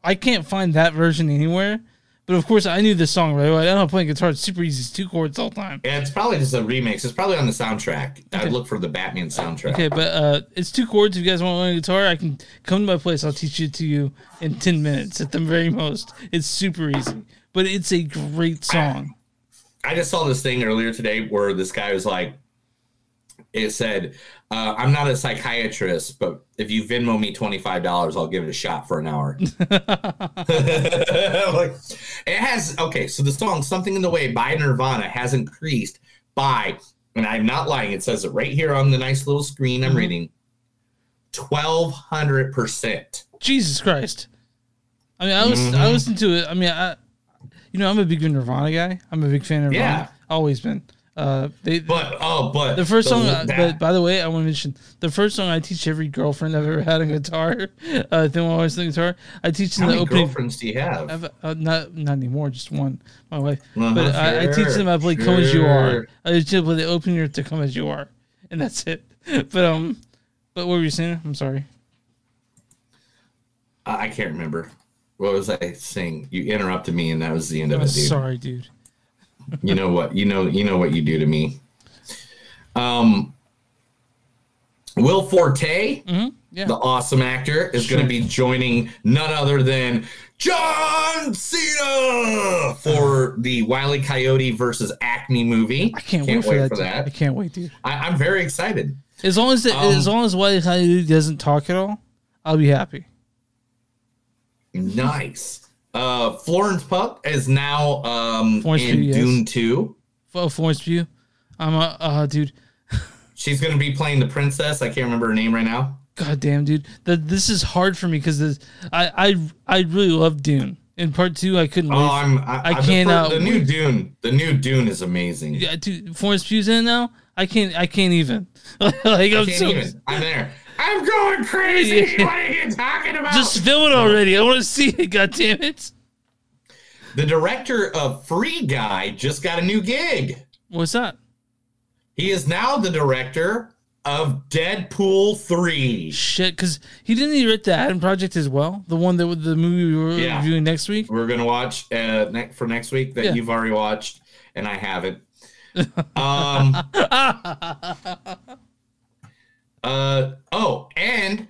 I can't find that version anywhere. But of course, I knew the song right away. I know how playing guitar; it's super easy. It's two chords all the time. Yeah, it's probably just a remix. It's probably on the soundtrack. I'd look for the Batman soundtrack. Okay, but uh, it's two chords. If you guys want to learn guitar, I can come to my place. I'll teach it to you in ten minutes at the very most. It's super easy, but it's a great song. I just saw this thing earlier today where this guy was like, it said, uh, I'm not a psychiatrist, but if you Venmo me $25, I'll give it a shot for an hour. Like, it has, okay, so the song Something in the Way by Nirvana has increased by, and I'm not lying, it says it right here on the nice little screen I'm Mhm. reading, 1200%. Jesus Christ! I mean, I was I Mhm. listened to it. I mean, I you know I'm a big Nirvana guy. I'm a big fan of Nirvana. Yeah. always been. Uh, they But, oh, but the first the- song. uh, but by the way, I want to mention the first song I teach every girlfriend I've ever had on guitar. Uh, then when I was the guitar, I teach them How the many opening. girlfriends do you have? I've, uh, not not anymore, just one, my wife. Uh-huh, but I, I teach them to play "Come as You Are." sure. I just play the opening to "Come as You Are," and that's it. But um, but what were you saying? I'm sorry. I I can't remember. What was I saying? You interrupted me, and that was the end of I'm it, dude. sorry, dude. You know what? You know. You know what you do to me. Um, Will Forte, yeah. the awesome actor, is going to be joining none other than John Cena for the Wile E. Coyote versus Acme movie. I Can't, wait, for, that, dude. I can't wait, dude. I, I'm very excited. As long as it, Um, as long as Wiley Coyote doesn't talk at all, I'll be happy. Nice. Uh, Florence Puck is now um, Florence in Pugh, yes. Dune Two. Oh, Florence Pugh. I'm a uh, dude. She's gonna be playing the princess. I can't remember her name right now. God damn, dude. That this is hard for me because I I I really love Dune. In part two, I couldn't. Oh, wait. I'm. I, I I- the the new wait. Dune. The new Dune is amazing. Yeah, dude. Florence Pugh's in now. I can't. I can't even. like I I'm can't so. even. I'm there. I'm going crazy. What are you talking about? Just film it already. I want to see it. God damn it. The director of Free Guy just got a new gig. What's that? He is now the director of Deadpool 3. Shit, because he didn't he write the Adam Project as well. The one that the movie we were Yeah. reviewing next week. We're going to watch uh, ne- for next week that Yeah. you've already watched, and I haven't. Um, uh, oh, and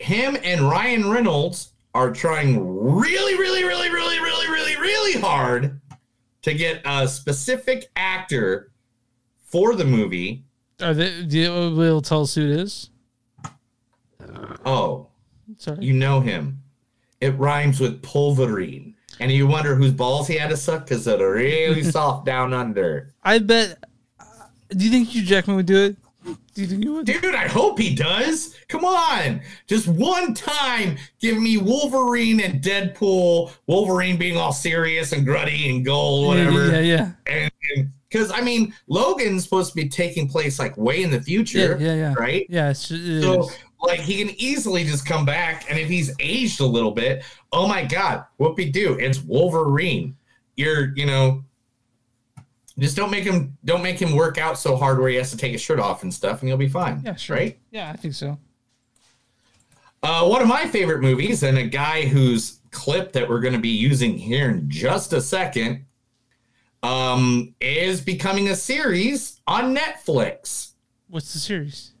him and Ryan Reynolds are trying really, really, really, really, really, really, really hard to get a specific actor for the movie. Are they? Do you will tell us who it is? Oh, Sorry. you know him. It rhymes with pulverine. And you wonder whose balls he had to suck because they're really soft down under. I bet. Do you think Hugh Jackman would do it? Dude, I hope he does. Come on. Just one time, give me Wolverine and Deadpool. Wolverine being all serious and gruddy and gold, whatever. Yeah, yeah, And because, I mean, Logan's supposed to be taking place like way in the future. yeah, yeah. Right? Yeah, it's, it So, like, he can easily just come back, and if he's aged a little bit, oh my god, whoopie do? It's Wolverine. You're, you know, just don't make him don't make him work out so hard where he has to take his shirt off and stuff, and you'll be fine. Yeah, sure. Right? Yeah, I think so. Uh, one of my favorite movies, and a guy whose clip that we're going to be using here in just a second, um, is becoming a series on Netflix. What's the series?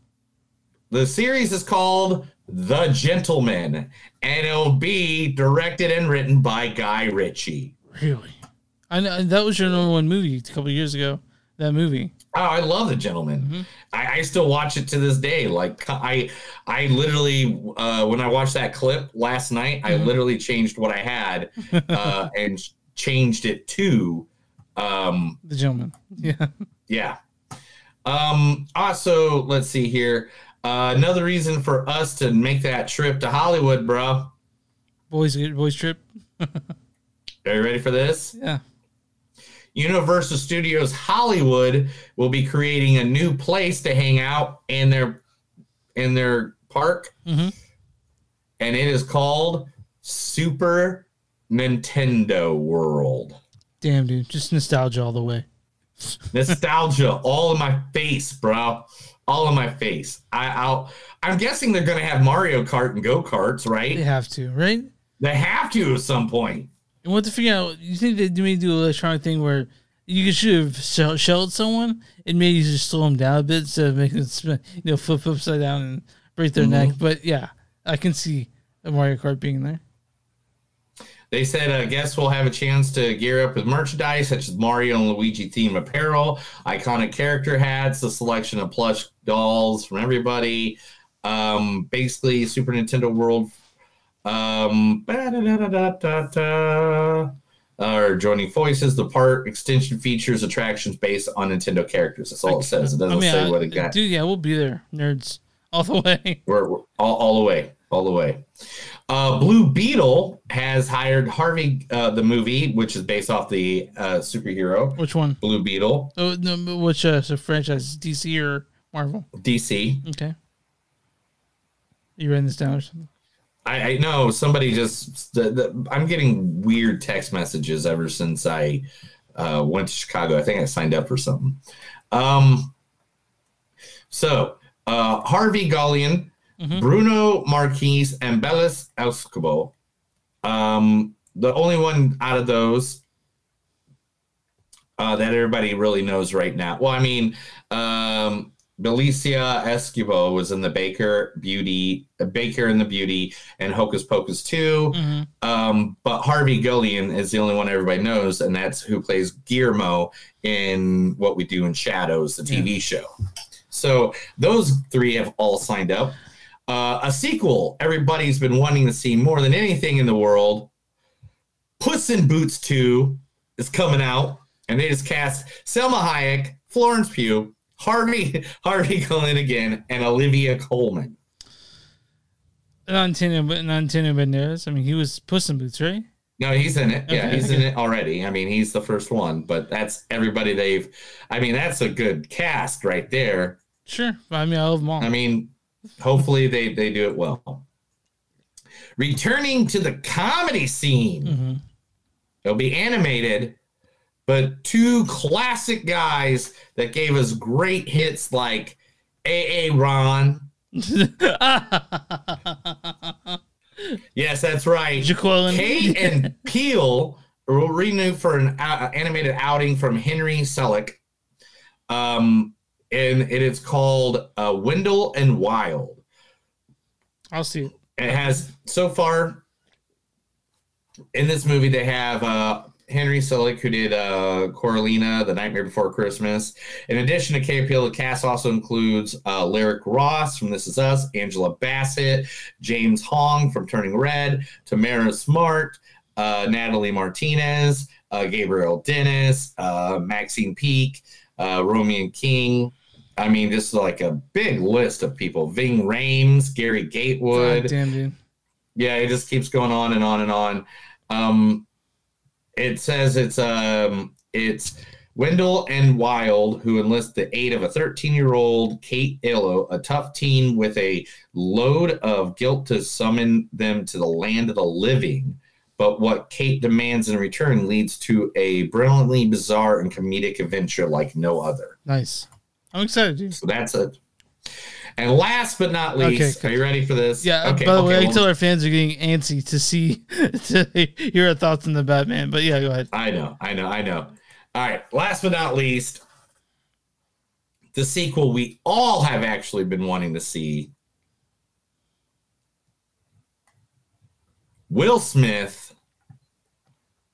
The series is called The Gentlemen, and it'll be directed and written by Guy Ritchie. Really? I know that was your number one movie a couple years ago. That movie. Oh, I love The Gentlemen. I, I still watch it to this day. Like I, I literally uh, when I watched that clip last night, I Mhm. literally changed what I had uh, and changed it to um, The Gentlemen. Yeah. Yeah. Um, also, let's see here. Uh, another reason for us to make that trip to Hollywood, bro. Boys boys trip. Are you ready for this? Yeah. Universal Studios Hollywood will be creating a new place to hang out in their in their park, Mm-hmm. and it is called Super Nintendo World. Damn, dude. Just nostalgia all the way. Nostalgia all in my face, bro. All in my face. I, I'll. I'm guessing they're gonna have Mario Kart and go karts, right? They have to, right? They have to at some point. And what to figure out? You think they may do an electronic thing where you could should have shell- shelled someone and maybe just slow them down a bit instead of making it spin, you know, flip upside down and break their neck. Mhm. But yeah, I can see a Mario Kart being there. They said uh, guests will have a chance to gear up with merchandise such as Mario and Luigi theme apparel, iconic character hats, a selection of plush dolls from everybody. Um, basically, Super Nintendo World. Um. Are joining voices. The part extension features attractions based on Nintendo characters. That's all it says. It doesn't I mean, say what it got. dude, yeah, we'll be there, nerds, all the way. We're, we're all, all the way, all the way. Uh, Blue Beetle has hired Harvey, uh, the movie, which is based off the uh, superhero Which one? Blue Beetle, Oh no, which uh, so franchise? DC or Marvel? DC. Okay. You writing this down or something? I, I know somebody just. The, the, I'm getting weird text messages ever since I uh, went to Chicago. I think I signed up for something. Um, so uh, Harvey Guillén, Bruna Marquezine, and Belissa Escobar. Um, the only one out of those uh, that everybody really knows right now. Well, I mean, um, Belissa Escobar was in the Baker Beauty, Baker and the Beauty, and Hocus Pocus 2. Mm-hmm. Um, but Harvey Guillén is the only one everybody knows, and that's who plays Guillermo in What We Do in Shadows, the TV show. So those three have all signed up. Uh, a sequel everybody's been wanting to see more than anything in the world. Puss in Boots 2 is coming out, and they just cast Salma Hayek, Florence Pugh, Harvey Harvey Kalinegan, and Olivia Colman. Not Antonio, Antonio Banderas. I mean, he was Puss in Boots, right? No, he's in it. Yeah, Okay, he's in it already. I mean, he's the first one, but that's everybody they've. I mean, that's a good cast right there. Sure. I mean, I love them all. I mean, hopefully they they do it well. Returning to the comedy scene, Mm-hmm. it'll be animated, but two classic guys that gave us great hits like AA Ron. yes, that's right. Jaqueline. Kate and Peele will renew for an uh, animated outing from Henry Selick. Um, and it is called uh, Wendell and Wild. I'll see it. It has so far in this movie they have uh, Henry Selick who did uh, Coralina, The Nightmare Before Christmas. In addition to Peele, the cast also includes uh, Lyric Ross from This Is Us, Angela Bassett, James Hong from Turning Red, Tamara Smart, uh, Natalie Martinez, uh, Gabriel Dennis, uh, Maxine Peake, uh, Romian King. I mean, this is like a big list of people. Ving Rhames, Gary Gatewood. Damn, dude. Yeah, it just keeps going on and on and on. Um, it says it's um it's Wendell and Wild who enlist the aid of a 13-year-old Kate Illo, a tough teen with a load of guilt to summon them to the land of the living. But what Kate demands in return leads to a brilliantly bizarre and comedic adventure like no other. Nice. I'm excited, dude. So that's it. And last but not least, Okay, are you ready for this? Yeah. Okay. by the okay, way, I tell our fans are getting antsy to see to hear our thoughts on the Batman. But yeah, go ahead. I know, I know, I know. All right. Last but not least, the sequel we all have actually been wanting to see. Will Smith,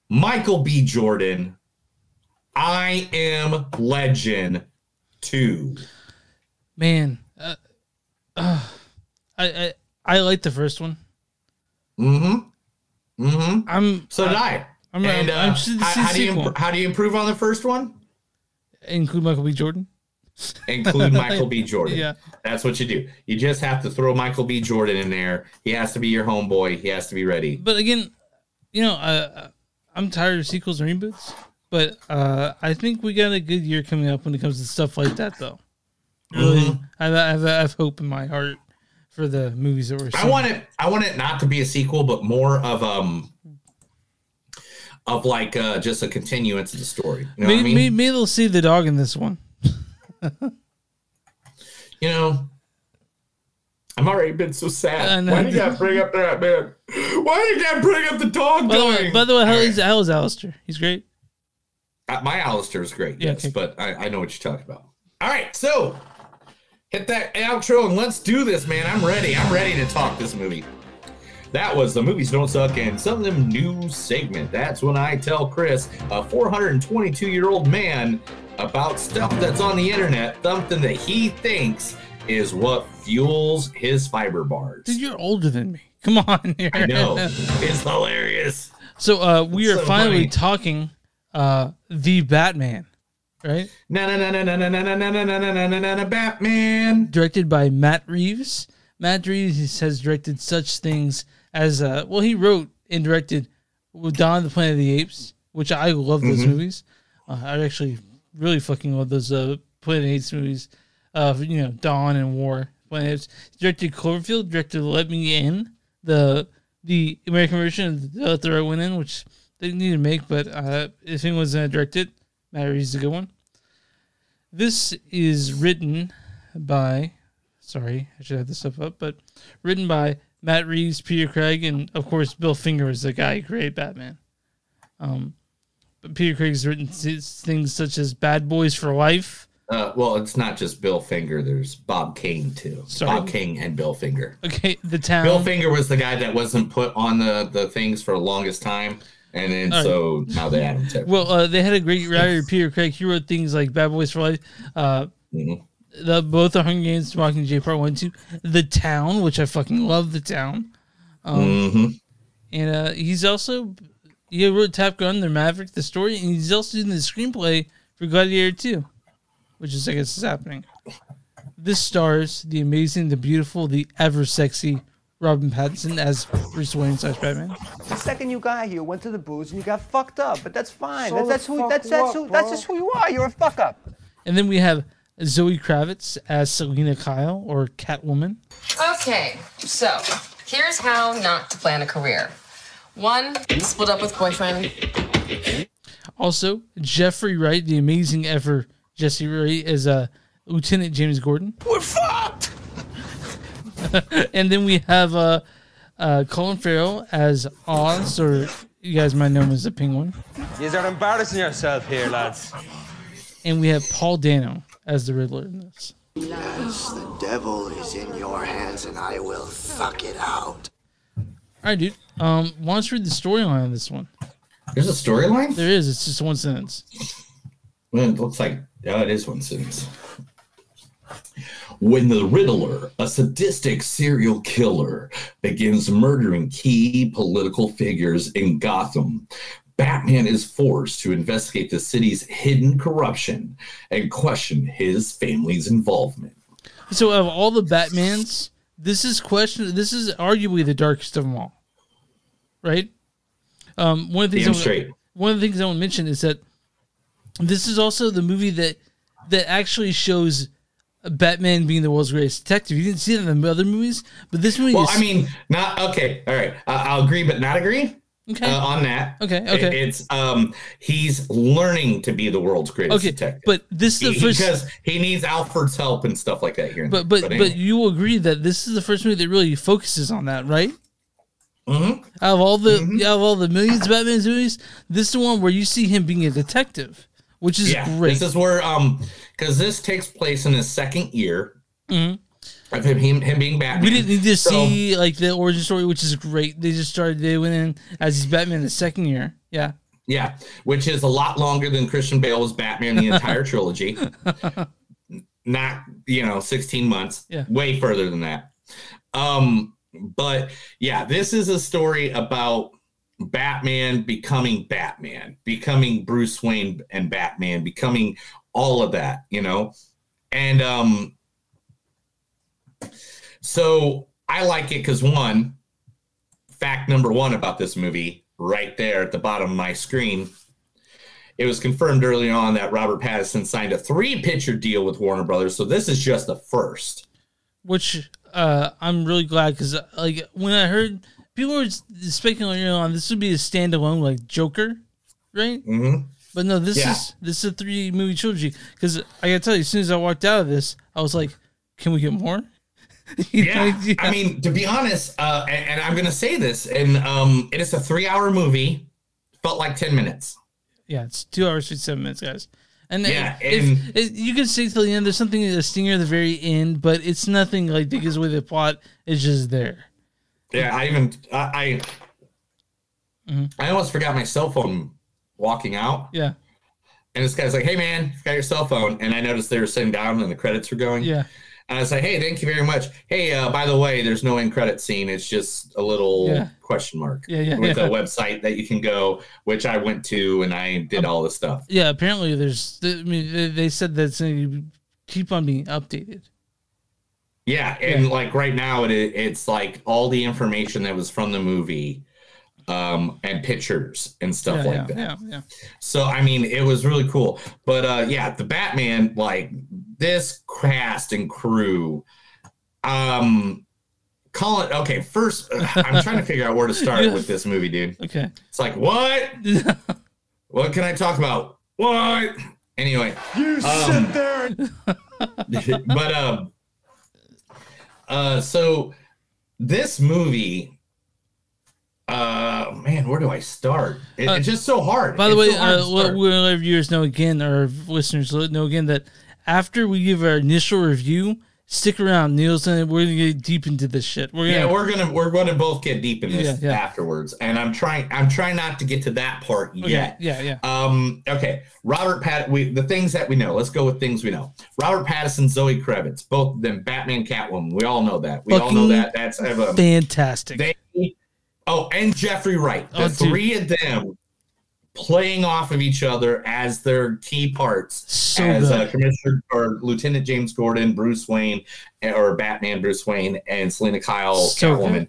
Michael B. Jordan, I Am Legend 2. Man, uh, I, I I like the first one. Mm-hmm. Mm-hmm. I'm so did I. I'm, and I'm, uh, I'm how, how do you imp- how do you improve on the first one? Include Michael B. Jordan. Include Michael B. Jordan. Yeah. That's what you do. You just have to throw Michael B. Jordan in there. He has to be your homeboy. He has to be ready. But again, you know, uh, I'm tired of sequels and reboots. But uh, I think we got a good year coming up when it comes to stuff like that, though. Really, Mhm. I, have, I, have, hope in my heart for the movies that we're seeing. I want it. I want it not to be a sequel, but more of um of like uh just a continuance of the story. You know maybe, I mean? maybe, maybe they'll see the dog in this one. You know, I'm already been so sad. Why do you gotta bring up that man? Why do you gotta bring up the dog By the way, by the way, how is, how is Alistair? He's great. Uh, my Alistair is great, Yeah, yes, okay. but I, I know what you're talking about. All right, so hit that outro and let's do this, man. I'm ready. I'm ready to talk this movie. That was the movies don't suck and some of them new segment. That's when I tell Chris, a 422 year old man, about stuff that's on the internet, something that he thinks is what fuels his fiber bars. Dude, you're older than me. Come on here. I know. It's hilarious. So uh, we It's are so finally funny. talking uh, the Batman, right? Na na na na na na na na na na na na na na Batman. Directed by Matt Reeves. Matt Reeves has directed such things as uh, well. He wrote and directed Dawn of the Planet of the Apes, which I love those Mhm. movies. Uh, I actually really fucking love those uh, Planet of the Apes movies. Uh, you know, Dawn and War. Planet of the Apes. Directed Cloverfield. Directed Let Me In, the the American version of the Let the Right One In, which they didn't need to make, but uh, if anyone's gonna direct it, Matt Reeves is a good one. This is written by, sorry, I should have this stuff up, but written by Matt Reeves, Peter Craig, and of course Bill Finger is the guy who created Batman. Um, but Peter Craig's written things such as Bad Boys for Life. Uh, well, it's not just Bill Finger. There's Bob Kane too. Sorry. Bob King and Bill Finger. Okay, The Town. Bill Finger was the guy that wasn't put on the the things for the longest time, and then so now they him to. Well, uh, they had a great writer, Peter Craig. He wrote things like Bad Boys for Life. Uh, the both the Hunger Games, Mockingjay Part One, Two, The Town, which I fucking love. The Town. Um, Mhm. And uh, he's also he wrote Top Gun, The Maverick, the story, and he's also doing the screenplay for Gladiator Two. which is I guess is happening. This stars the amazing, the beautiful, the ever sexy Robin Pattinson as Bruce Wayne slash Batman. The second you got here, went to the booze and you got fucked up, but that's fine. So that's that's who that's that's what, who that's just who you are. You're a fuck up. And then we have Zoe Kravitz as Selina Kyle or Catwoman. Okay, so here's how not to plan a career. One, split up with boyfriend. Also, Jeffrey Wright, the amazing ever Jesse Wright as uh, Lieutenant James Gordon. We're fucked. and then we have uh, uh, Colin Farrell as Oz, or you guys might know him as the Penguin. You are embarrassing yourself here, lads. And we have Paul Dano as the Riddler in this. Yes, the devil is in your hands and I will fuck it out. All right, dude. Um, why don't you read the storyline of this one? There's a storyline? There is. It's just one sentence. Well, it looks like oh, it is one sentence. When the Riddler, a sadistic serial killer, begins murdering key political figures in Gotham, Batman is forced to investigate the city's hidden corruption and question his family's involvement. So, of all the Batmans, this is question. This is arguably the darkest of them all. Right. Um, one of the things. Damn I straight. One of the things I want to mention is that this is also the movie that that actually shows Batman being the world's greatest detective. You didn't see that in the other movies, but this movie. Well, is, I mean, not okay. All right, uh, I'll agree, but not agree. Okay. Uh, on that. Okay, okay. It- It's um, he's learning to be the world's greatest Okay, detective. but this is the He- first- because he needs Alfred's help and stuff like that here. but but but, anyway. you will agree that this is the first movie that really focuses on that, right? Mm-hmm. Out of all the out of all the millions of Batman movies, this is the one where you see him being a detective, which is yeah, great. this is where um, because this takes place in his second year Mhm. of him him, him being Batman. We didn't need to So- see like the origin story, which is great. They just started. They went in as he's Batman the second year. Yeah. Yeah, which is a lot longer than Christian Bale was Batman the entire trilogy. Not, you know, 16 months. Yeah. Way further than that. Um, but yeah, this is a story about Batman becoming Batman, becoming Bruce Wayne and Batman, becoming all of that, you know. And um so I like it because one, fact number one about this movie, right there at the bottom of my screen, it was confirmed early on that Robert Pattinson signed a three picture deal with Warner Brothers. So this is just the first. which uh, I'm really glad because like when I heard people were speculating on this would be a standalone like Joker, right? Mm-hmm. But no, this Yeah. is this is a three movie trilogy. Because I gotta tell you, as soon as I walked out of this, I was like, "Can we get more?" You know, yeah. I mean, to be honest, uh, and, and I'm to say this, and um, it is a three hour movie. Felt like 10 minutes. yeah, it's two hours fifty-seven minutes, guys. And Yeah, if, and- if- you can say till the end, there's something a stinger at the very end, but it's nothing like that gives away the plot. It's just there. Yeah, I even, I, I, I almost forgot my cell phone walking out. Yeah, And this guy's like, hey, man, you got your cell phone. And I noticed they were sitting down and the credits were going. yeah. And I was like, hey, thank you very much. Hey, uh, by the way, there's no end credit scene. It's just a little Yeah. question mark Yeah, yeah, with yeah. a website that you can go, which I went to and I did all this stuff. Yeah, apparently there's. I mean, they- said that you keep on being updated. Yeah, and Yeah. like right now, it it's like all the information that was from the movie, um, and pictures and stuff yeah, like yeah, that. yeah, yeah. So I mean, it was really cool. But uh, yeah, the Batman, like this cast and crew, um, call it okay. First, uh, I'm trying to figure out where to start Yeah. with this movie, dude. Okay. It's like what? what can I talk about? What? Anyway, You um, sit there and but um uh so this movie uh man where do i start? It- Uh, it's just so hard. By the It's way, so uh, we'll we'll let our viewers know again, our listeners know again that after we give our initial review, stick around. Neil's and we're gonna get deep into this shit. We're yeah gonna, we're gonna we're gonna both get deep in this Yeah, yeah. afterwards and i'm trying i'm trying not to get to that part Okay, yet yeah, yeah. Um. Okay. Robert Pat. We the things that we know. Let's go with things we know. Robert Pattinson, Zoe Kravitz, both of them Batman, Catwoman. We all know that. We all know that. That's um, fantastic. They. Oh, and Jeffrey Wright. The Oh, dude. three of them playing off of each other as their key parts So as uh. Commissioner or Lieutenant James Gordon, Bruce Wayne, eh, or Batman Bruce Wayne, and Selina Kyle, So. Catwoman.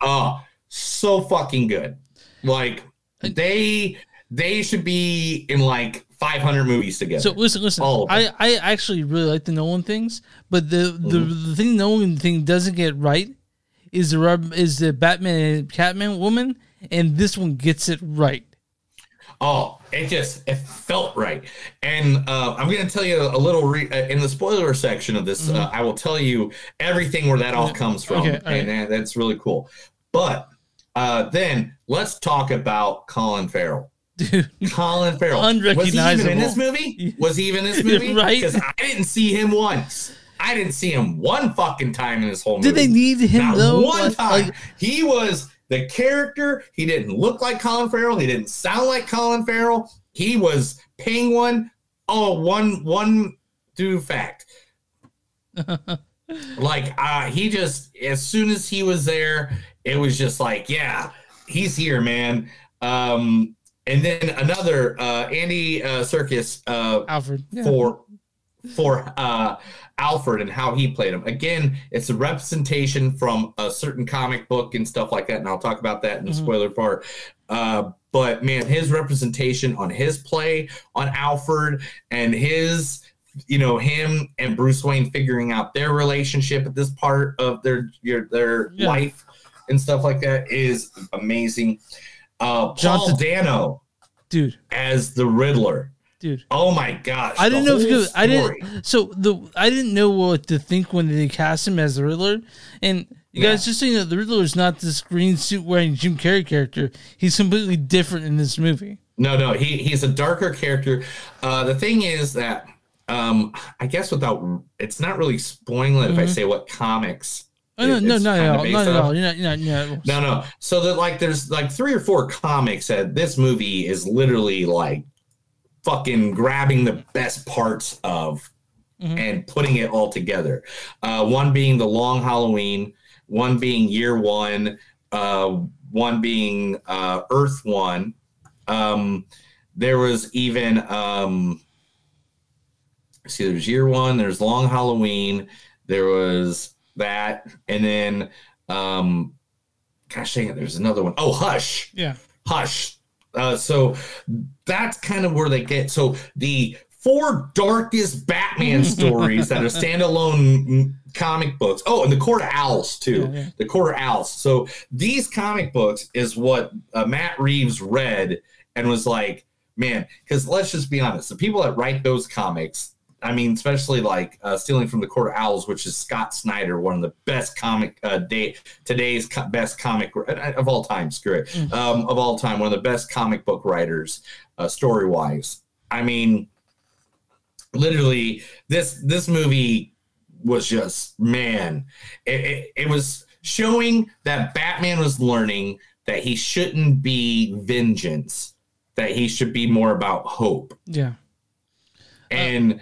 Oh, so fucking good. Like they they should be in like 500 movies together. So listen, listen. I, I actually really like the Nolan things, but the the, Mm-hmm. the thing Nolan thing doesn't get right is the rub is the Batman and Catman woman, and this one gets it right. Oh, it just it felt right, and uh, I'm going to tell you a little re- uh, in the spoiler section of this. Uh, I will tell you everything where that all comes from, Mm-hmm. Okay, all right. and uh, that's really cool. But uh, then let's talk about Colin Farrell. Dude, Colin Farrell was he even in this movie? Was he even in this movie? Right. Because I didn't see him once. I didn't see him one fucking time in this whole movie. Did they need him, Not though? One time. like- he was the character. He didn't look like Colin Farrell. He didn't sound like Colin Farrell. He was Penguin. Oh, one one do fact. like uh he just as soon as he was there, it was just like, yeah, he's here, man. Um and then another uh Andy uh Serkis uh Alfred yeah. for for uh Alfred and how he played him. Again, it's a representation from a certain comic book and stuff like that, and I'll talk about that in the Mhm. spoiler part. Uh, but man, his representation on his play on Alfred and his, you know, him and Bruce Wayne figuring out their relationship at this part of their your, their Yeah. life and stuff like that is amazing. Uh, John Paul Dano, dude, as the Riddler. Dude. Oh my gosh! I didn't know if could, I didn't. So the I didn't know what to think when they cast him as the Riddler. And you guys, just so you know, the Riddler is not this green suit wearing Jim Carrey character. He's completely different in this movie. No, no, he he's a darker character. Uh, the thing is that um, I guess without it's not really spoiling it if I Mhm. say what comics. Oh, no, no, it's no, no, based not at all. You're not, you're not, you're not. No, no. So that like there's like three or four comics that this movie is literally like fucking grabbing the best parts of Mhm. and putting it all together. Uh, one being the Long Halloween, one being Year One, uh, one being uh, Earth One. Um, there was even um, see, there's Year One, there's Long Halloween, there was that, and then um, gosh dang it, there's another one. Oh, Hush. Yeah. Hush. Uh, so that's kind of where they get. So the four darkest Batman stories that are standalone comic books. Oh, and the Court of Owls too. Yeah, yeah. The Court of Owls. So these comic books is what uh, Matt Reeves read and was like, man, because let's just be honest, the people that write those comics. I mean, especially like uh, stealing from the Court of Owls, which is Scott Snyder, one of the best comic uh, day today's co- best comic uh, of all time. Screw it, um, of all time, one of the best comic book writers, uh, story wise. I mean, literally, this this movie was just man, it, it, it was showing that Batman was learning that he shouldn't be vengeance, that he should be more about hope Yeah. And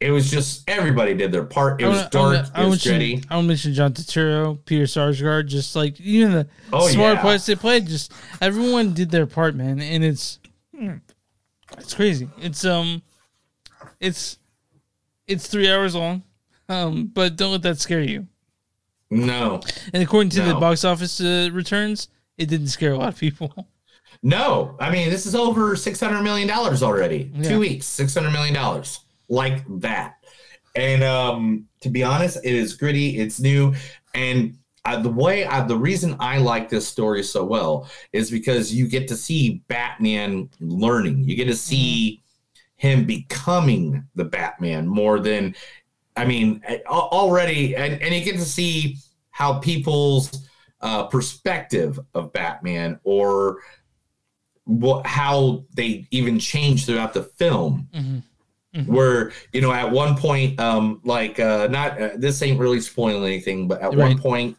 it was just everybody did their part. It was I dark. I it was wanna gritty. mention- I want to mention John Turturro, Peter Sarsgaard, just like even the Oh, smart yeah. parts they played. Just everyone did their part, man, and it's it's crazy. It's um, it's it's three hours long, um, but don't let that scare you. No, And according to the box office uh, returns, it didn't scare a lot of people. no. I mean, this is over six hundred million dollars already. Yeah. Two weeks, six hundred million dollars, like that. And um, to be honest, it is gritty. It's new, and uh, the way the reason I like this story so well is because you get to see Batman learning. You get to see him becoming the Batman more than I mean, already, and, and you get to see how people's uh, perspective of Batman or what how they even change throughout the film. Where you know, at one point, um, like uh, not uh, this ain't really spoiling anything, but at one point,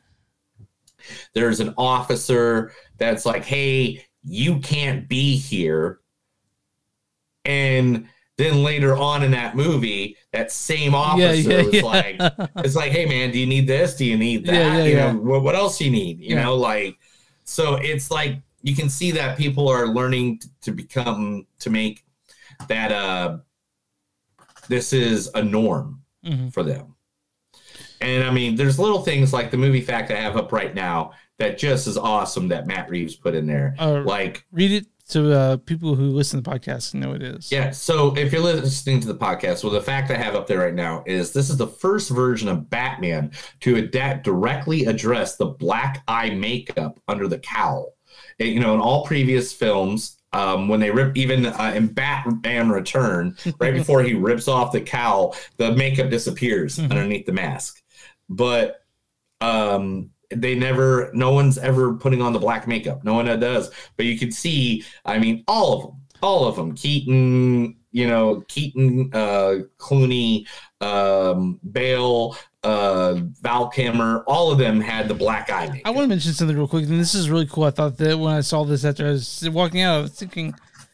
there's an officer that's like, "Hey, you can't be here," and then later on in that movie, that same officer yeah, was yeah. like, "It's like, hey man, do you need this? Do you need that? Yeah, yeah, you yeah. know, what, what else you need? You Yeah. know, like." So it's like you can see that people are learning to become to make that uh this is a norm Mhm. for them. And I mean, there's little things like the movie fact I have up right now that just is awesome that Matt Reeves put in there. Uh, like read it to uh, people who listen to the podcast know it is. Yeah. So if you're listening to the podcast, well, the fact I have up there right now is this is the first version of Batman to adapt directly address the black eye makeup under the cowl. You know, in all previous films, um, when they rip, even uh, in Batman Return, right before he rips off the cowl, the makeup disappears underneath the mask. But um they never no one's ever putting on the black makeup. No one does. But you can see i mean all of them all of them keaton you know keaton uh clooney um bale uh val kilmer all of them had the black eye makeup. I want to mention something real quick, and this is really cool. I thought that when I saw this after I was walking out, I was thinking,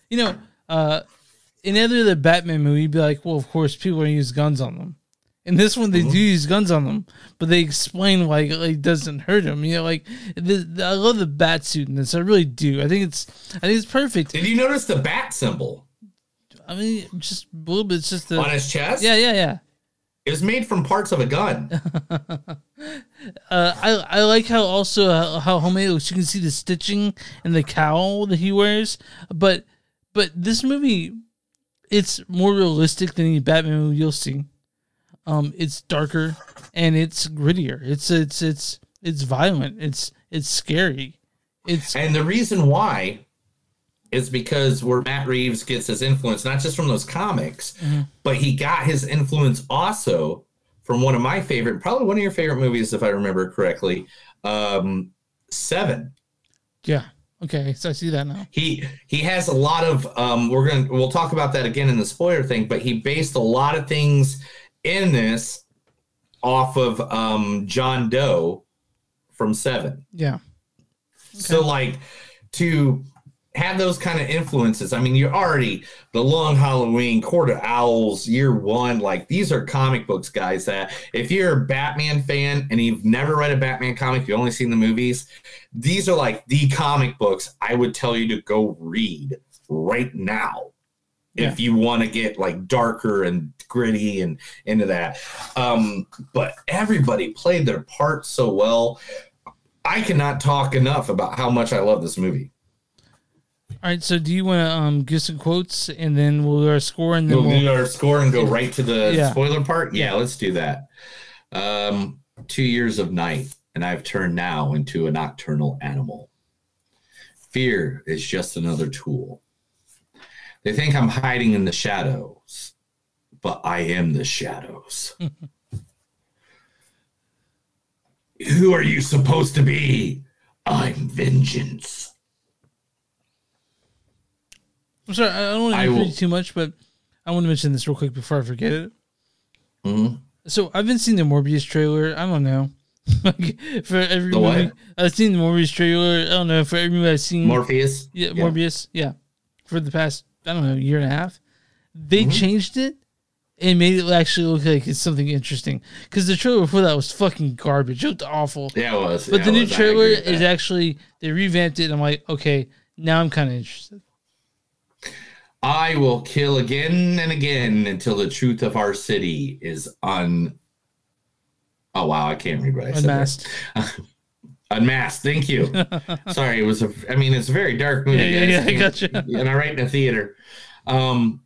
you know, uh, in every other Batman movie, you'd be like, well, of course, people are gonna use guns on them. In this one, they Mm-hmm. do use guns on them, but they explain why it like, doesn't hurt them. You know, like the, the- I love the bat suit in this. I really do. I think it's I think it's perfect. did you notice the bat symbol I mean, just a little bit. It's just the on his chest Yeah, yeah, yeah. It was made from parts of a gun Uh, I I like how also how, how homemade looks. You can see the stitching and the cowl that he wears, but but this movie, it's more realistic than any Batman movie you'll see. Um, it's darker and it's grittier. It's it's it's it's violent. It's it's scary. It's and the reason why is because where Matt Reeves gets his influence, not just from those comics, Mhm. but he got his influence also from one of my favorite, probably one of your favorite movies, if I remember correctly, um, Seven. yeah. Okay, so I see that now. He he has a lot of um, we're gonna we'll talk about that again in the spoiler thing, but he based a lot of things in this off of um, John Doe from Seven. Yeah. So like to have those kind of influences. I mean, you're already the Long Halloween, Court of Owls, Year One. Like these are comic books, guys. That if you're a Batman fan and you've never read a Batman comic, you've only seen the movies. These are like the comic books I would tell you to go read right now if you want to get like darker and gritty and into that. Um, but everybody played their part so well. I cannot talk enough about how much I love this movie. All right, so do you want to um give some quotes and then we'll do our score and then We'll we'll, do our score and go right to the Yeah. spoiler part. Yeah, let's do that. Um, two years of night, and I've turned now into a nocturnal animal. Fear is just another tool. They think I'm hiding in the shadows, but I am the shadows. Who are you supposed to be? I'm vengeance. I'm sorry, I don't want to repeat too much, but I want to mention this real quick before I forget it. Mhm. So I've been seeing the Morbius trailer. I don't know. Like, for every The what? I've seen the Morbius trailer. I don't know for every movie I've seen. Morpheus? Yeah, Yeah. Morbius. Yeah, for the past I don't know year and a half, they Mm-hmm. changed it and made it actually look like it's something interesting. Because the trailer before that was fucking garbage. It looked awful. Yeah, it was. But Yeah, the new was. Trailer is actually they revamped it. and I'm like, okay, now I'm kind of interested. I will kill again and again until the truth of our city is un. Oh wow, I can't read what I said. Unmasked. Unmasked. Thank you. Sorry, it was a. I mean, it's a very dark movie. Yeah, yeah, yeah, gotcha. And I write in a theater. Um,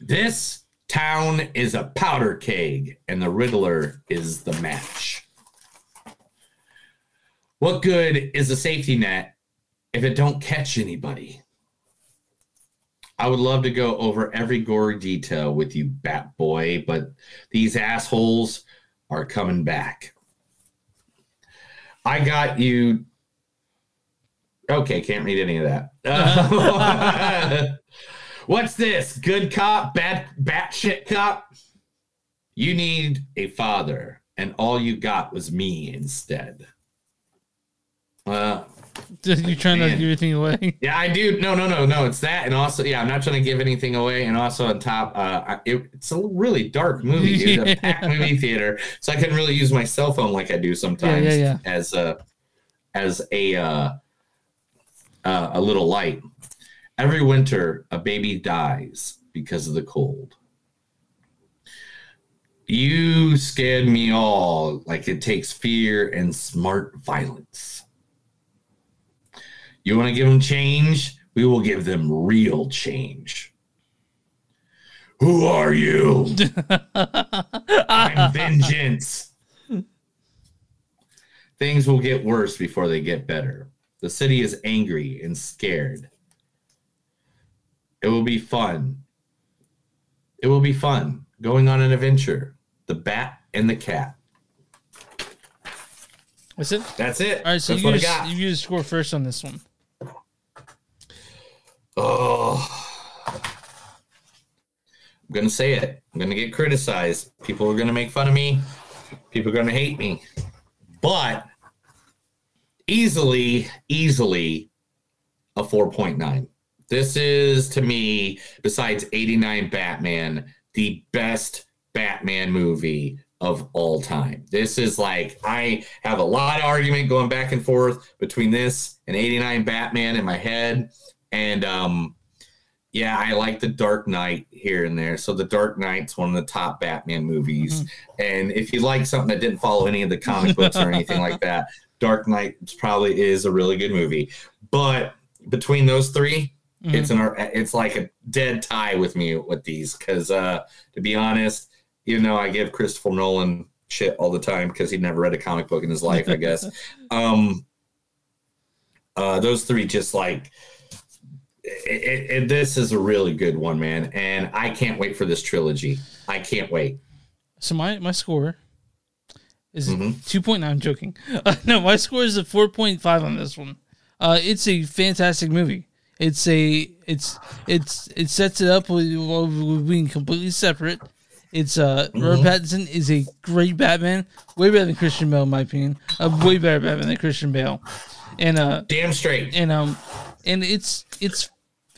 this town is a powder keg, and the Riddler is the match. What good is a safety net if it don't catch anybody? I would love to go over every gory detail with you, Bat Boy, but these assholes are coming back. I got you. Okay, can't read any of that. Uh, what's this? Good cop, bad batshit cop? You need a father, and all you got was me instead. Uh, you trying to give anything away? yeah, I do. No, no, no, no. It's that, and also, yeah, I'm not trying to give anything away. And also, on top, uh, it, it's a really dark movie, dude. A packed movie theater, so I couldn't really use my cell phone like I do sometimes yeah, yeah. as a as a uh, uh, a little light. Every winter, a baby dies because of the cold. You scared me all like it takes fear and smart violence. You want to give them change? We will give them real change. Who are you? I'm vengeance. Things will get worse before they get better. The city is angry and scared. It will be fun. It will be fun going on an adventure. The bat and the cat. That's it. That's it. All right, so That's you what I got. you use score first on this one. Oh, I'm gonna say it. I'm gonna get criticized. People are gonna make fun of me. People are gonna hate me. But easily, easily a 4.9. This is to me, besides 89 Batman, the best Batman movie of all time. This is like I have a lot of argument going back and forth between this and 89 Batman in my head. And um yeah, I like the Dark Knight here and there. So the Dark Knight's one of the top Batman movies. And if you like something that didn't follow any of the comic books or anything like that, Dark Knight probably is a really good movie. But between those 3 it's an it's like a dead tie with me with these because uh to be honest, even though I give Christopher Nolan shit all the time because he never read a comic book in his life, I guess. um uh those three just like it, it, this is a really good one, man, and I can't wait for this trilogy. I can't wait. So my my score is Mm-hmm. two point nine. I'm joking. Uh, no, my score is a four point five on this one. Uh, it's a fantastic movie. It's a it's it's it sets it up with, with being completely separate. It's uh Robert Pattinson is a great Batman, way better than Christian Bale in my opinion. A way better Batman than Christian Bale, and uh damn straight. And um and it's it's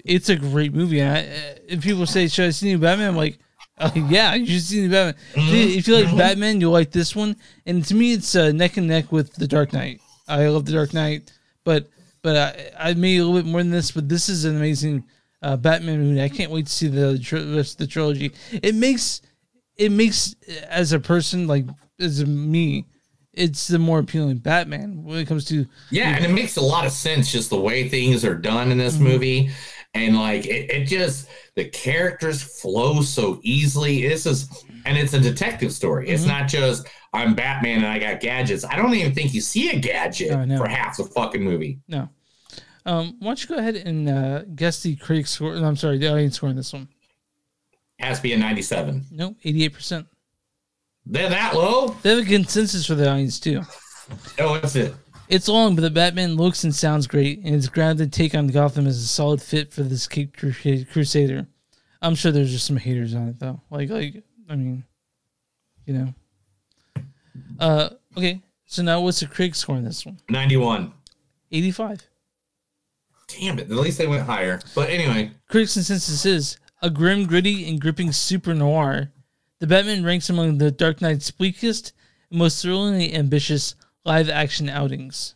it's a great movie. And I, uh, if people say should I see new Batman, I'm like. Uh, yeah, you should see the Batman. If- If you like Batman, you'll like this one. And to me, it's uh, neck and neck with the Dark Knight. I love the Dark Knight, but but I, I made a little bit more than this. But this is an amazing uh, Batman movie. I can't wait to see the rest of the trilogy. It makes it makes as a person like as a me, it's the more appealing Batman when it comes to Yeah, and it makes a lot of sense just the way things are done in this Mm-hmm. movie. And like it, it just the characters flow so easily. This is and it's a detective story. It's Mhm. not just I'm Batman and I got gadgets. I don't even think you see a gadget know. for half the fucking movie. No. Um, why don't you go ahead and uh, guess the critic score? I'm sorry, the audience score on this one. Has to be a 97. No, 88%. They're that low? They have a consensus for the audience, too. Oh, what's it? It's long, but the Batman looks and sounds great, and its grounded take on Gotham is a solid fit for this Cape Crusader. I'm sure there's just some haters on it, though. Like, like I mean, you know. Uh, okay, so now what's the critic score on this one? 91. 85. Damn it. At least they went higher. But anyway, Critics' consensus is a grim, gritty, and gripping super noir. The Batman ranks among the Dark Knight's bleakest and most thrillingly ambitious live action outings.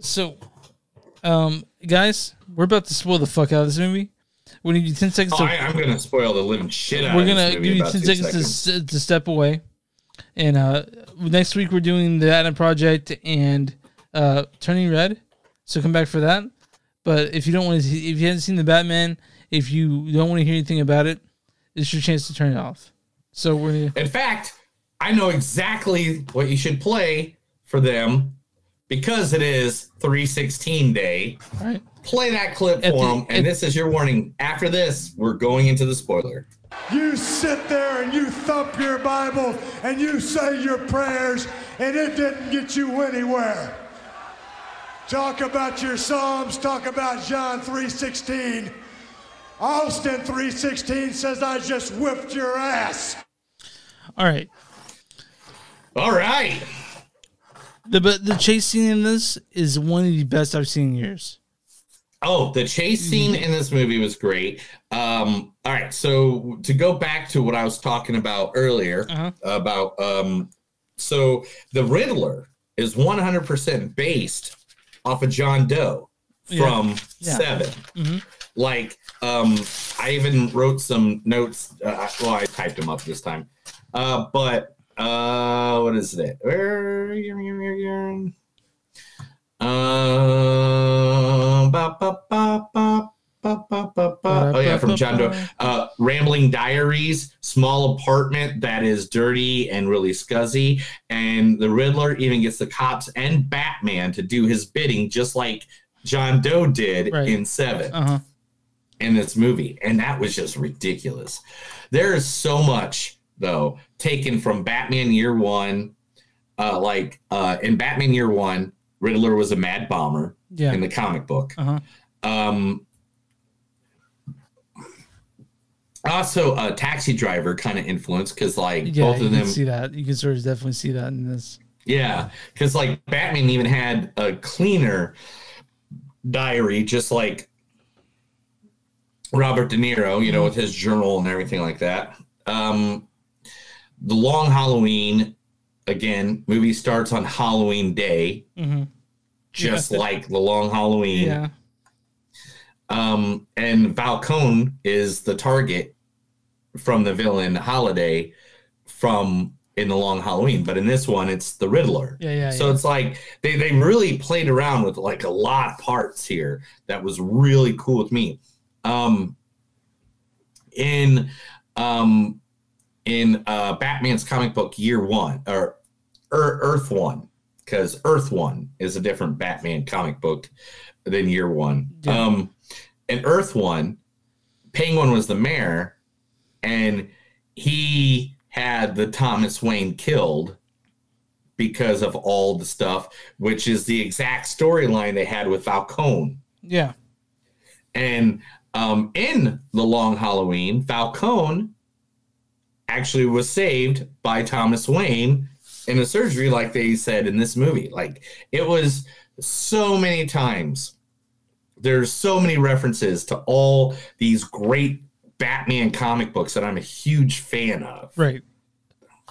So, um, guys, we're about to spoil the fuck out of this movie. We're gonna give you ten seconds. oh, to, I, I'm going to spoil the living shit out we're of this gonna give you ten two seconds, to, to step away. And uh, next week we're doing the Adam Project and uh, Turning Red. So come back for that. But if you don't want to, if you haven't seen the Batman, if you don't want to hear anything about it, it's your chance to turn it off. So we're gonna. In fact, I know exactly what you should play for them because it is 316 day. All right. Play that clip At for the- them. And this is your warning. After this, we're going into the spoiler. You sit there and you thump your Bible and you say your prayers, and it didn't get you anywhere. Talk about your Psalms, talk about John 3:16. Austin 3:16 says I just whipped your ass. All right. All right. The but the chase scene in this is one of the best I've seen in years. Oh, the chase scene in this movie was great. Um, all right, so to go back to what I was talking about earlier about um, so the Riddler is 100% based off of John Doe from Yeah. 7 Mhm. Like, um, I even wrote some notes. Uh, well, I typed them up this time. Uh, but uh, what is it? Where? Uh, ba, ba, ba, ba, ba, ba, ba, ba. Oh yeah, from John Doe. Uh, Rambling Diaries, small apartment that is dirty and really scuzzy, and the Riddler even gets the cops and Batman to do his bidding, just like John Doe did Right. in Seven Uh-huh. in this movie, and that was just ridiculous. There is so much though taken from Batman Year One. Uh, like uh, in Batman Year One, Riddler was a mad bomber Yeah. in the comic book. Uh-huh. Um, also, a taxi driver kind of influence because like Yeah, both of them see that. You can sort of definitely see that in this. yeah, because like Batman even had a cleaner diary, just like Robert De Niro, you know, with his journal and everything like that. Um, the Long Halloween, again, movie starts on Halloween Day, Mm-hmm. just Yeah. like the Long Halloween. Yeah. Um, and Falcone is the target from the villain Holiday from in the Long Halloween, but in this one, it's the Riddler. Yeah, yeah, So yeah. it's like they they really played around with like a lot of parts here that was really cool with me. Um, in um in uh Batman's comic book Year One or Ear- Earth One, because Earth One is a different Batman comic book than Year One. Yeah. Um, in Earth One, Penguin was the mayor, and he had the Thomas Wayne killed because of all the stuff, which is the exact storyline they had with Falcone. Yeah. And um, in the Long Halloween, Falcone actually was saved by Thomas Wayne in a surgery, like they said in this movie. Like it was so many times. There's so many references to all these great Batman comic books that I'm a huge fan of. Right.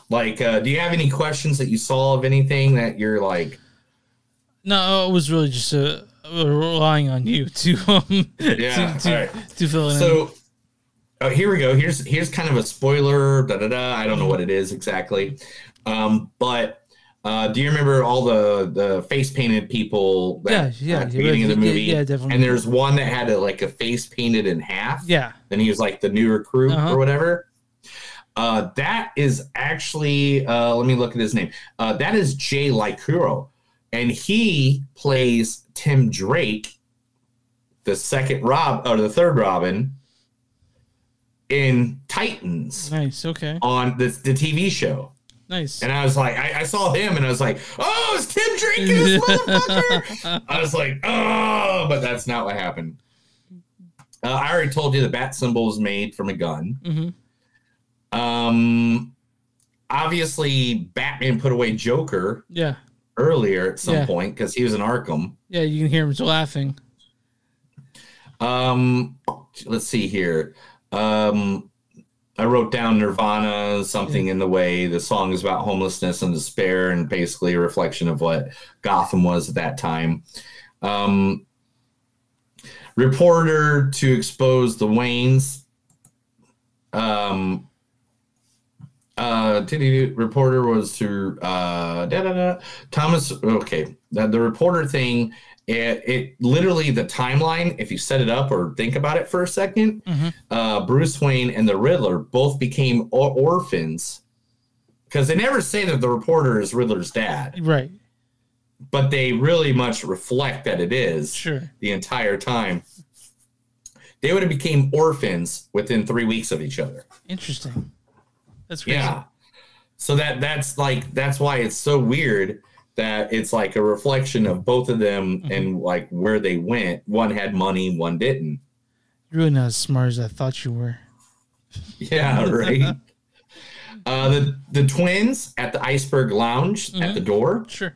Like, uh, do you have any questions that you saw of anything that you're like, No, it was really just uh, relying on you to um Yeah, to, to, right. to fill it in. So oh, here we go. Here's here's kind of a spoiler. Da da da. I don't know what it is exactly, um, but uh, do you remember all the the face painted people? That, Yeah, yeah, at the beginning of the movie. yeah, definitely. And there's one that had a, like a face painted in half. Yeah. Then he was like the new recruit Uh-huh. or whatever. Uh, that is actually uh, let me look at his name. Uh, that is Jay Lycurgo, and he plays Tim Drake, the second Rob or the third Robin in Titans nice. Okay. on the, the TV show. Nice. And I was like, I, I saw him and I was like, oh, it's Tim this motherfucker. I was like, oh, but that's not what happened. Uh, I already told you the bat symbol is made from a gun. hmm Um, obviously, Batman put away Joker Yeah. earlier at some Yeah. point because he was in Arkham. Yeah. You can hear him laughing. Um, let's see here. Um, I wrote down Nirvana, something in the way. The song is about homelessness and despair, and basically a reflection of what Gotham was at that time. Um, reporter to expose the Waynes. Um, uh, did reporter was through uh, da, da, da. Thomas. Okay, the, the reporter thing. It, it literally the timeline. If you set it up or think about it for a 2nd uh, Bruce Wayne and the Riddler both became or- orphans because they never say that the reporter is Riddler's dad, Right. but they really much reflect that it is Sure. the entire time. They would have became orphans within three weeks of each other. Interesting. That's crazy. Yeah. So that that's like that's why it's so weird that it's like a reflection of both of them Mm-hmm. and like where they went. One had money, one didn't. You're really not as smart as I thought you were. Yeah, right. uh the the twins at the Iceberg Lounge at the door. Mm-hmm. Sure.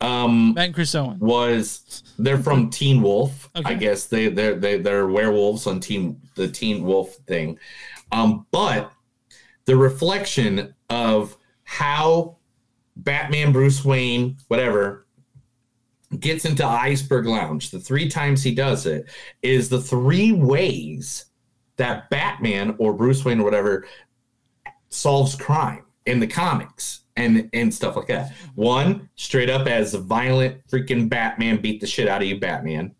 Um Matt and Chris Owen. was they're from Teen Wolf. I guess they they're they, they're werewolves on Teen the Teen Wolf thing. Um, but the reflection of how Batman, Bruce Wayne, whatever, gets into Iceberg Lounge, the three times he does it is the three ways that Batman or Bruce Wayne or whatever solves crime in the comics and and stuff like that. One, straight up as violent freaking Batman beat the shit out of you, Batman.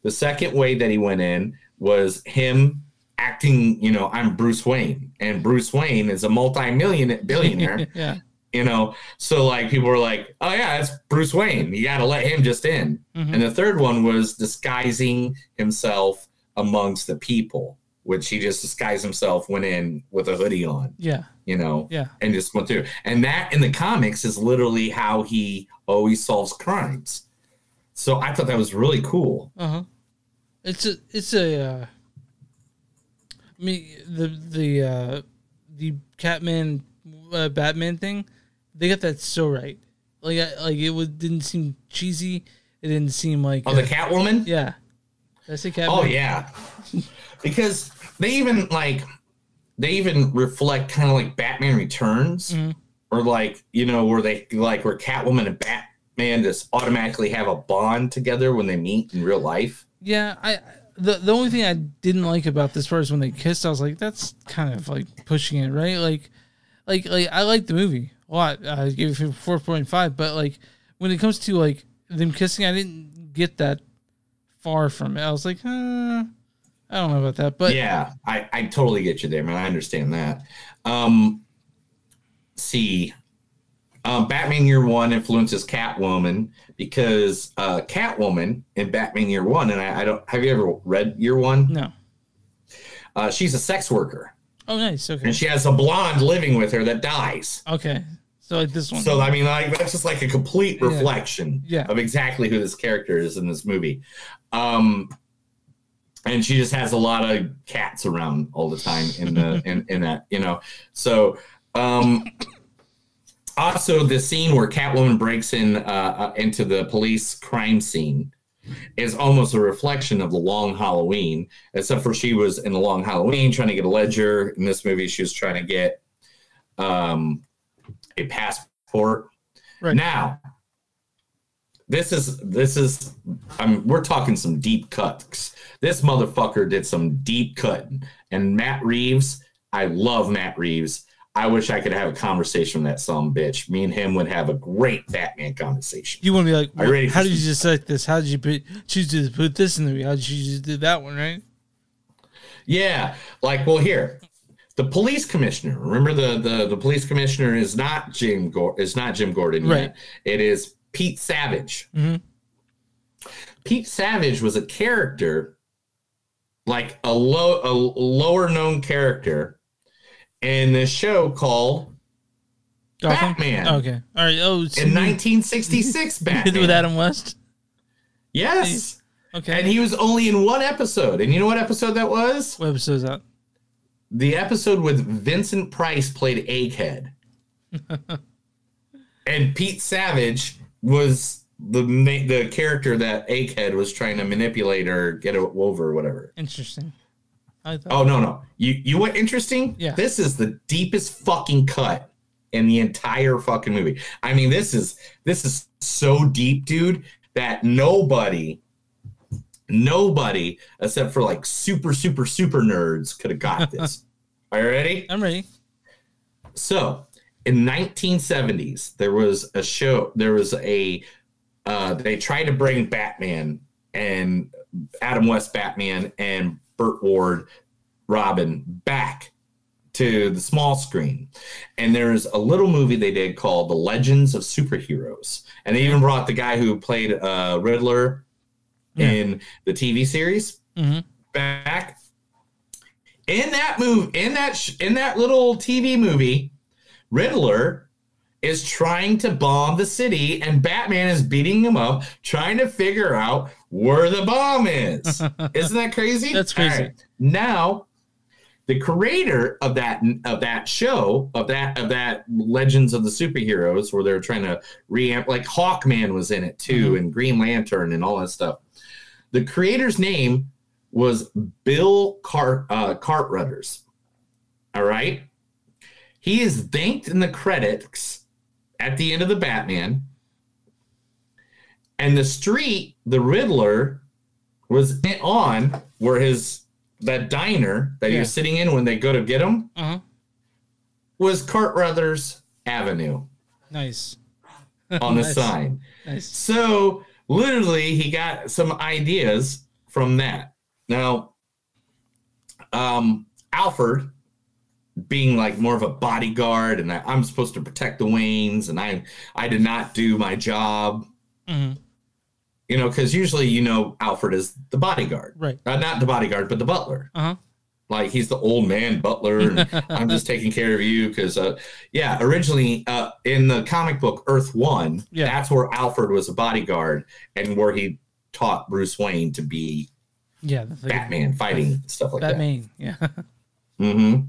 The second way that he went in was him acting, you know, I'm Bruce Wayne, and Bruce Wayne is a multi-million billionaire. yeah. you know, so like people were like, "Oh yeah, it's Bruce Wayne. You got to let him just in." Mhm. And the third one was disguising himself amongst the people, which he just disguised himself, went in with a hoodie on Yeah. you know, Yeah. and just went through. And that in the comics is literally how he always solves crimes. So I thought that was really cool. Uh huh. It's a it's a. Uh, Mean the the uh, the Catman uh, Batman thing, they got that so right. Like I, like it was didn't seem cheesy. It didn't seem like Oh, the uh, Catwoman? Yeah. that's I say Catman? Oh yeah, because they even like they even reflect kind of like Batman Returns, or like you know where they like where Catwoman and Batman just automatically have a bond together when they meet in real life. Yeah, I the the only thing I didn't like about this part is when they kissed. I was like, that's kind of like pushing it, right? Like, like like I like the movie a lot. I gave it four point five, but like when it comes to like them kissing, I didn't get that far from it. I was like, uh, I don't know about that, but yeah, I, I totally get you there, man. I understand that. Um, see, um, Batman Year One influences Catwoman because uh, Catwoman in Batman Year One, and I, I don't have you ever read Year One? No. Uh, she's a sex worker, Oh, nice. Okay. and she has a blonde living with her that dies. okay. So like this one. So I mean, like that's just like a complete Yeah. reflection Yeah. of exactly who this character is in this movie. Um, and she just has a lot of cats around all the time in the in, in that you know. So um, also the scene where Catwoman breaks in uh, uh, into the police crime scene is almost a reflection of the Long Halloween, except for she was in the Long Halloween trying to get a ledger. In this movie, she was trying to get um, a passport. Right. Now, this is this is I'm we're talking some deep cuts. This motherfucker did some deep cutting. And Matt Reeves, I love Matt Reeves. I wish I could have a conversation with that some bitch. Me and him would have a great Batman conversation. you want to be like, you ready how did you select this? How did you put, choose to put this in the movie? How did you just do that one, right? Yeah, like well, here, the police commissioner. Remember the the the police commissioner is not Jim Gor- is not Jim Gordon Right. yet. It is Pete Savage. Mm-hmm. Pete Savage was a character, like a low a lower known character, in this show called oh, Gotham? Batman. Okay. All right. Oh, so in 1966 Batman with Adam West. Yes. Okay. And he was only in one episode. And you know what episode that was? What episode is that? The episode with Vincent Price played Egghead. and Pete Savage was the the character that Egghead was trying to manipulate or get over or whatever. Interesting. I thought. Oh no no. You you what interesting? Yeah. This is the deepest fucking cut in the entire fucking movie. I mean, this is this is so deep, dude, that nobody nobody except for like super super super nerds could have got this. Are you ready? I'm ready. So, in 1970s, there was a show. There was a. Uh, they tried to bring Batman and Adam West Batman and Burt Ward Robin back to the small screen. And there's a little movie they did called The Legends of Superheroes. And they even brought the guy who played uh, Riddler in the TV series Mm-hmm. back in that move in that sh- in that little TV movie, Riddler is trying to bomb the city, and Batman is beating him up, trying to figure out where the bomb is. Isn't that crazy? That's crazy. Right. Now, the creator of that of that show of that of that Legends of the Superheroes, where they're trying to reamp, like Hawkman was in it too, and Green Lantern and all that stuff. The creator's name was Bill Cart uh, Cartrutters. All right, he is thanked in the credits at the end of the Batman, And the street the Riddler was on where his that diner that he Yeah. was sitting in when they go to get him Uh-huh. was Cartruthers Avenue Nice. on the Nice. sign. Nice. So literally, he got some ideas from that. Now, um, Alfred, being like more of a bodyguard, and I, I'm supposed to protect the Waynes, and I I did not do my job. Mhm. You know, because usually you know Alfred is the bodyguard, Right. Uh, not the bodyguard, but the butler. Uh-huh. Like he's the old man butler, and I'm just taking care of you because, uh, yeah. Originally, uh, in the comic book Earth One, Yeah. that's where Alfred was a bodyguard and where he taught Bruce Wayne to be Yeah. Batman, fighting stuff like that. Batman. Yeah. that.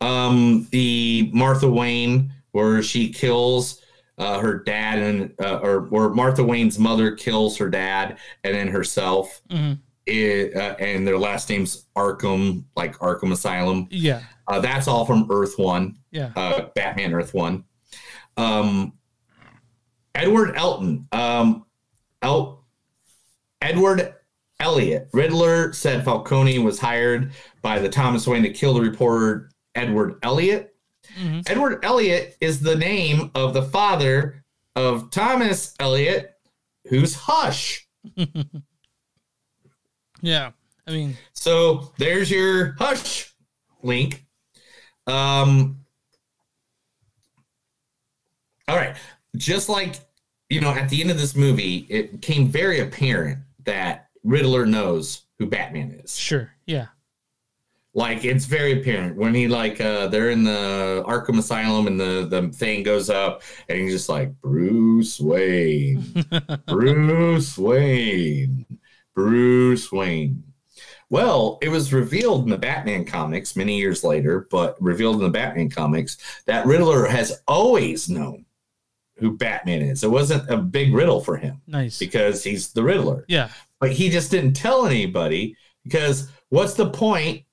Um, the Martha Wayne, where she kills uh, her dad, and uh, or where Martha Wayne's mother kills her dad and then herself. Mhm. It, uh, and their last name's Arkham, like Arkham Asylum. Yeah. Uh, that's all from Earth One. Yeah. Uh, Batman Earth One. Um, Edward Elton. Um, El- Edward Elliot. Riddler said Falcone was hired by the Thomas Wayne to kill the reporter Edward Elliot. Mhm. Edward Elliot is the name of the father of Thomas Elliot, who's Hush. Yeah. I mean, So there's your hush link. Um, all right. Just like, you know, at the end of this movie, it became very apparent that Riddler knows who Batman is. sure. Yeah. Like it's very apparent when he like uh they're in the Arkham Asylum and the the thing goes up and he's just like Bruce Wayne. Bruce Wayne. Bruce Wayne. Well, it was revealed in the Batman comics many years later, but revealed in the Batman comics that Riddler has always known who Batman is. It wasn't a big riddle for him Nice. because he's the Riddler. Yeah. But he just didn't tell anybody because what's the point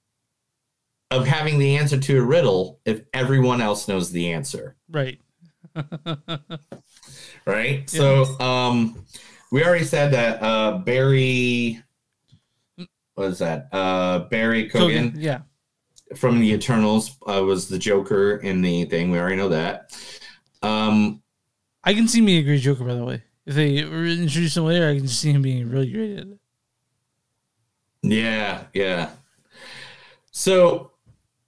of having the answer to a riddle if everyone else knows the answer? Right. right? So um we already said that uh Barry what is that? Uh Barry Keoghan, Keoghan, Yeah. from the Eternals uh, was the Joker in the thing. We already know that. Um I can see me a great Joker, by the way. If they introduce him later, I can see him being really great at it. yeah, yeah. So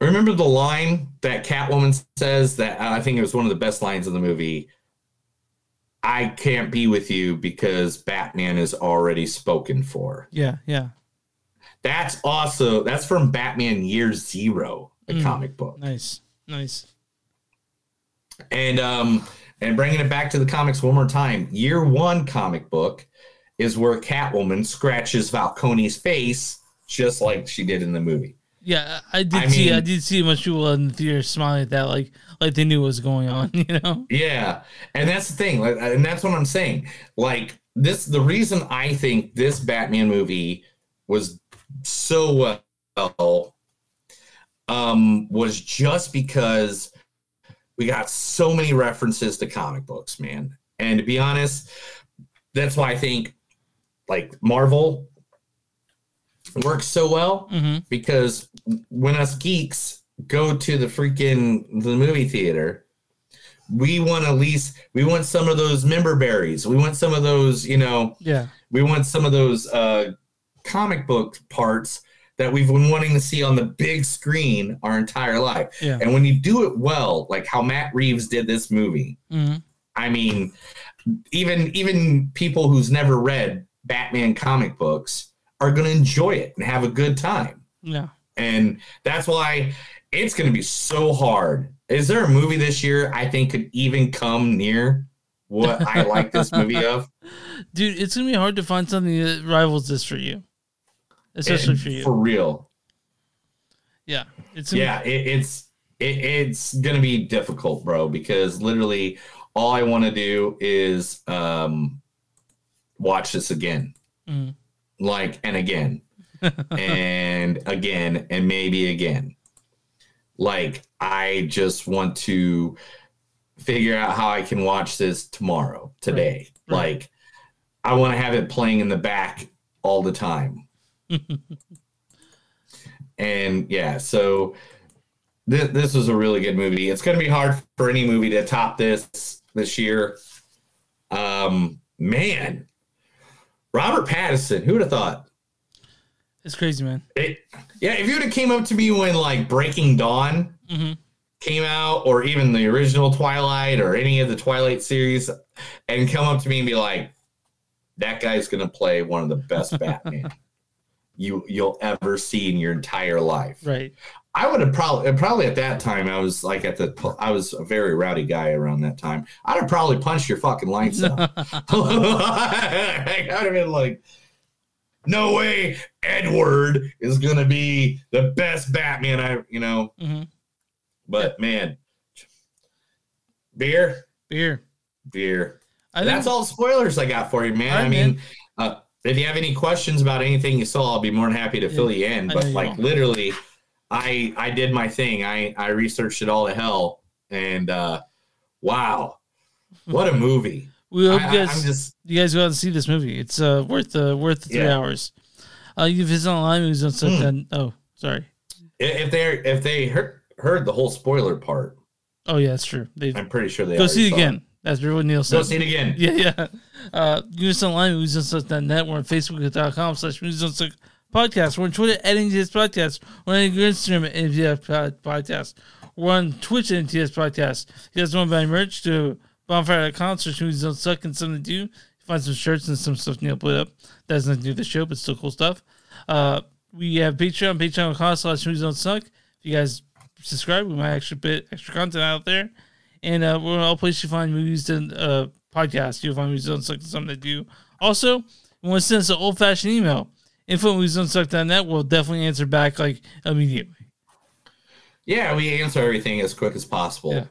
remember the line that Catwoman says that uh, I think it was one of the best lines of the movie. I can't be with you because Batman is already spoken for. Yeah. Yeah. That's also that's from Batman Year Zero, a Mm. comic book. Nice. Nice. And um and bringing it back to the comics one more time, Year One comic book is where Catwoman scratches Falcone's face just like she did in the movie. Yeah, I did I see. I mean- did see much people in the theater smiling at that, like like they knew what was going on. You know. Yeah, and that's the thing, like, and that's what I'm saying. Like this, the reason I think this Batman movie was so well, um, was just because we got so many references to comic books, man. And to be honest, that's why I think like Marvel works so well because when us geeks go to the freaking the movie theater we want at least we want some of those member berries we want some of those you know Yeah. we want some of those uh comic book parts that we've been wanting to see on the big screen our entire life Yeah. and when you do it well like how matt reeves did this movie hmm I mean, even even people who's never read Batman comic books are going to enjoy it and have a good time. Yeah. And that's why it's going to be so hard. Is there a movie this year I think could even come near what I like this movie of? Dude, it's gonna be hard to find something that rivals this for you, especially for you. For real. yeah. It's gonna- Yeah, it, it's it, it's going to be difficult, bro, because literally all I want to do is um watch this again. Mhm. Like and again and again and maybe again like i just want to figure out how i can watch this tomorrow today Right. like I want to have it playing in the back all the time. and yeah, so this this was a really good movie. It's going to be hard for any movie to top this this year. Um, man, Robert Pattinson, who would have thought? It's crazy, man. It, yeah, if you would have came up to me when like Breaking Dawn Mhm. came out, or even the original Twilight, or any of the Twilight series, and come up to me and be like, "That guy's gonna play one of the best Batman you you'll ever see in your entire life," Right. I would have probably probably at that time I was like at the I was a very rowdy guy around that time. I'd have probably punched your fucking lights out. I'd have been like, "No way, Edward is gonna be the best Batman I you know." Mhm. But man, beer, Beer. beer. I That's all spoilers I got for you, man. Right, I mean, uh, if you have any questions about anything you saw, I'll be more than happy to fill you in. But like literally, I I did my thing. I I researched it all to hell, and uh, wow, what a movie! We hope I- you guys, I'm just you guys go out and see this movie. It's uh, worth the worth the three Yeah. hours. Uh, you visit online movies on stuff. Hmm. Then oh, sorry. if they if they heard heard the whole spoiler part, Oh yeah, that's true. They I'm pretty sure they go see it again. That's what Neil said. Go see it again. Yeah, yeah. Uh, you us online movies on stuff.net. We're on Facebook.com slash movies on stuff podcast. We're on Twitter at NTS Podcast. We're on Instagram at NTS Pod- Podcast. We're on Twitch at NTS Podcast. You guys want to buy merch to bonfire.com slash movies don't suck and something to do. Find some shirts and some stuff Neil put up. That has nothing to do with the show, but still cool stuff. Uh, we have Patreon, patreon.com slash movies don't suck. If you guys subscribe, we might actually put extra content out there. And uh, we're all places you find movies and uh, podcasts. You'll find movies don't suck and something to do. Also, you want to send us an old fashioned email. Info at movies don't suck.net. We'll definitely answer back like immediately. Yeah, we answer everything as quick as possible. Yeah.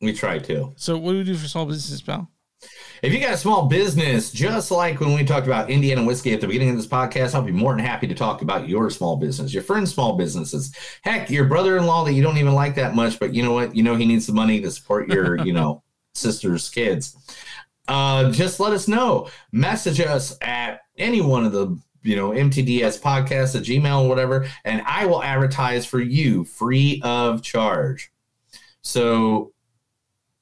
We try to. So, what do we do for small business, pal? If you got a small business, just like when we talked about Indiana whiskey at the beginning of this podcast, I'll be more than happy to talk about your small business, your friend's small businesses. Heck, your brother-in-law that you don't even like that much, but you know what? You know he needs the money to support your, you know, sister's kids. Uh, just let us know. Message us at any one of the you know mtds podcast at gmail or whatever and i will advertise for you free of charge so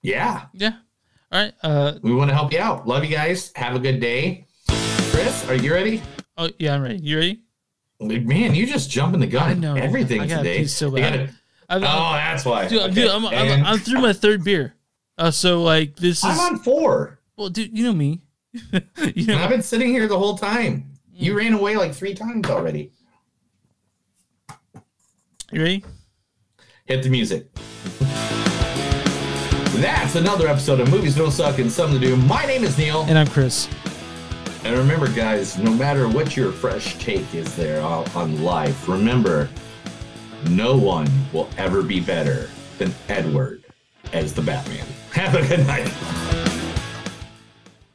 yeah Yeah. All right. Uh, we want to help you out. Love you guys. Have a good day. Chris, are you ready? oh, yeah, I'm ready. You ready? Man, you just jumping the gun. I know. Everything I today. so gotta- I'm- oh, that's why. Dude, Okay. dude I'm, I'm, I'm through my third beer. Uh, so, like, this is. I'm on four. Well, dude, you know me. you know, I've been sitting here the whole time. You ran away like three times already. you ready? Hit the music. That's another episode of Movies Don't Suck and Something to Do. My name is Neil. And I'm Chris. And remember, guys, no matter what your fresh take is there on on life, remember, no one will ever be better than Edward as the Batman. Have a good night.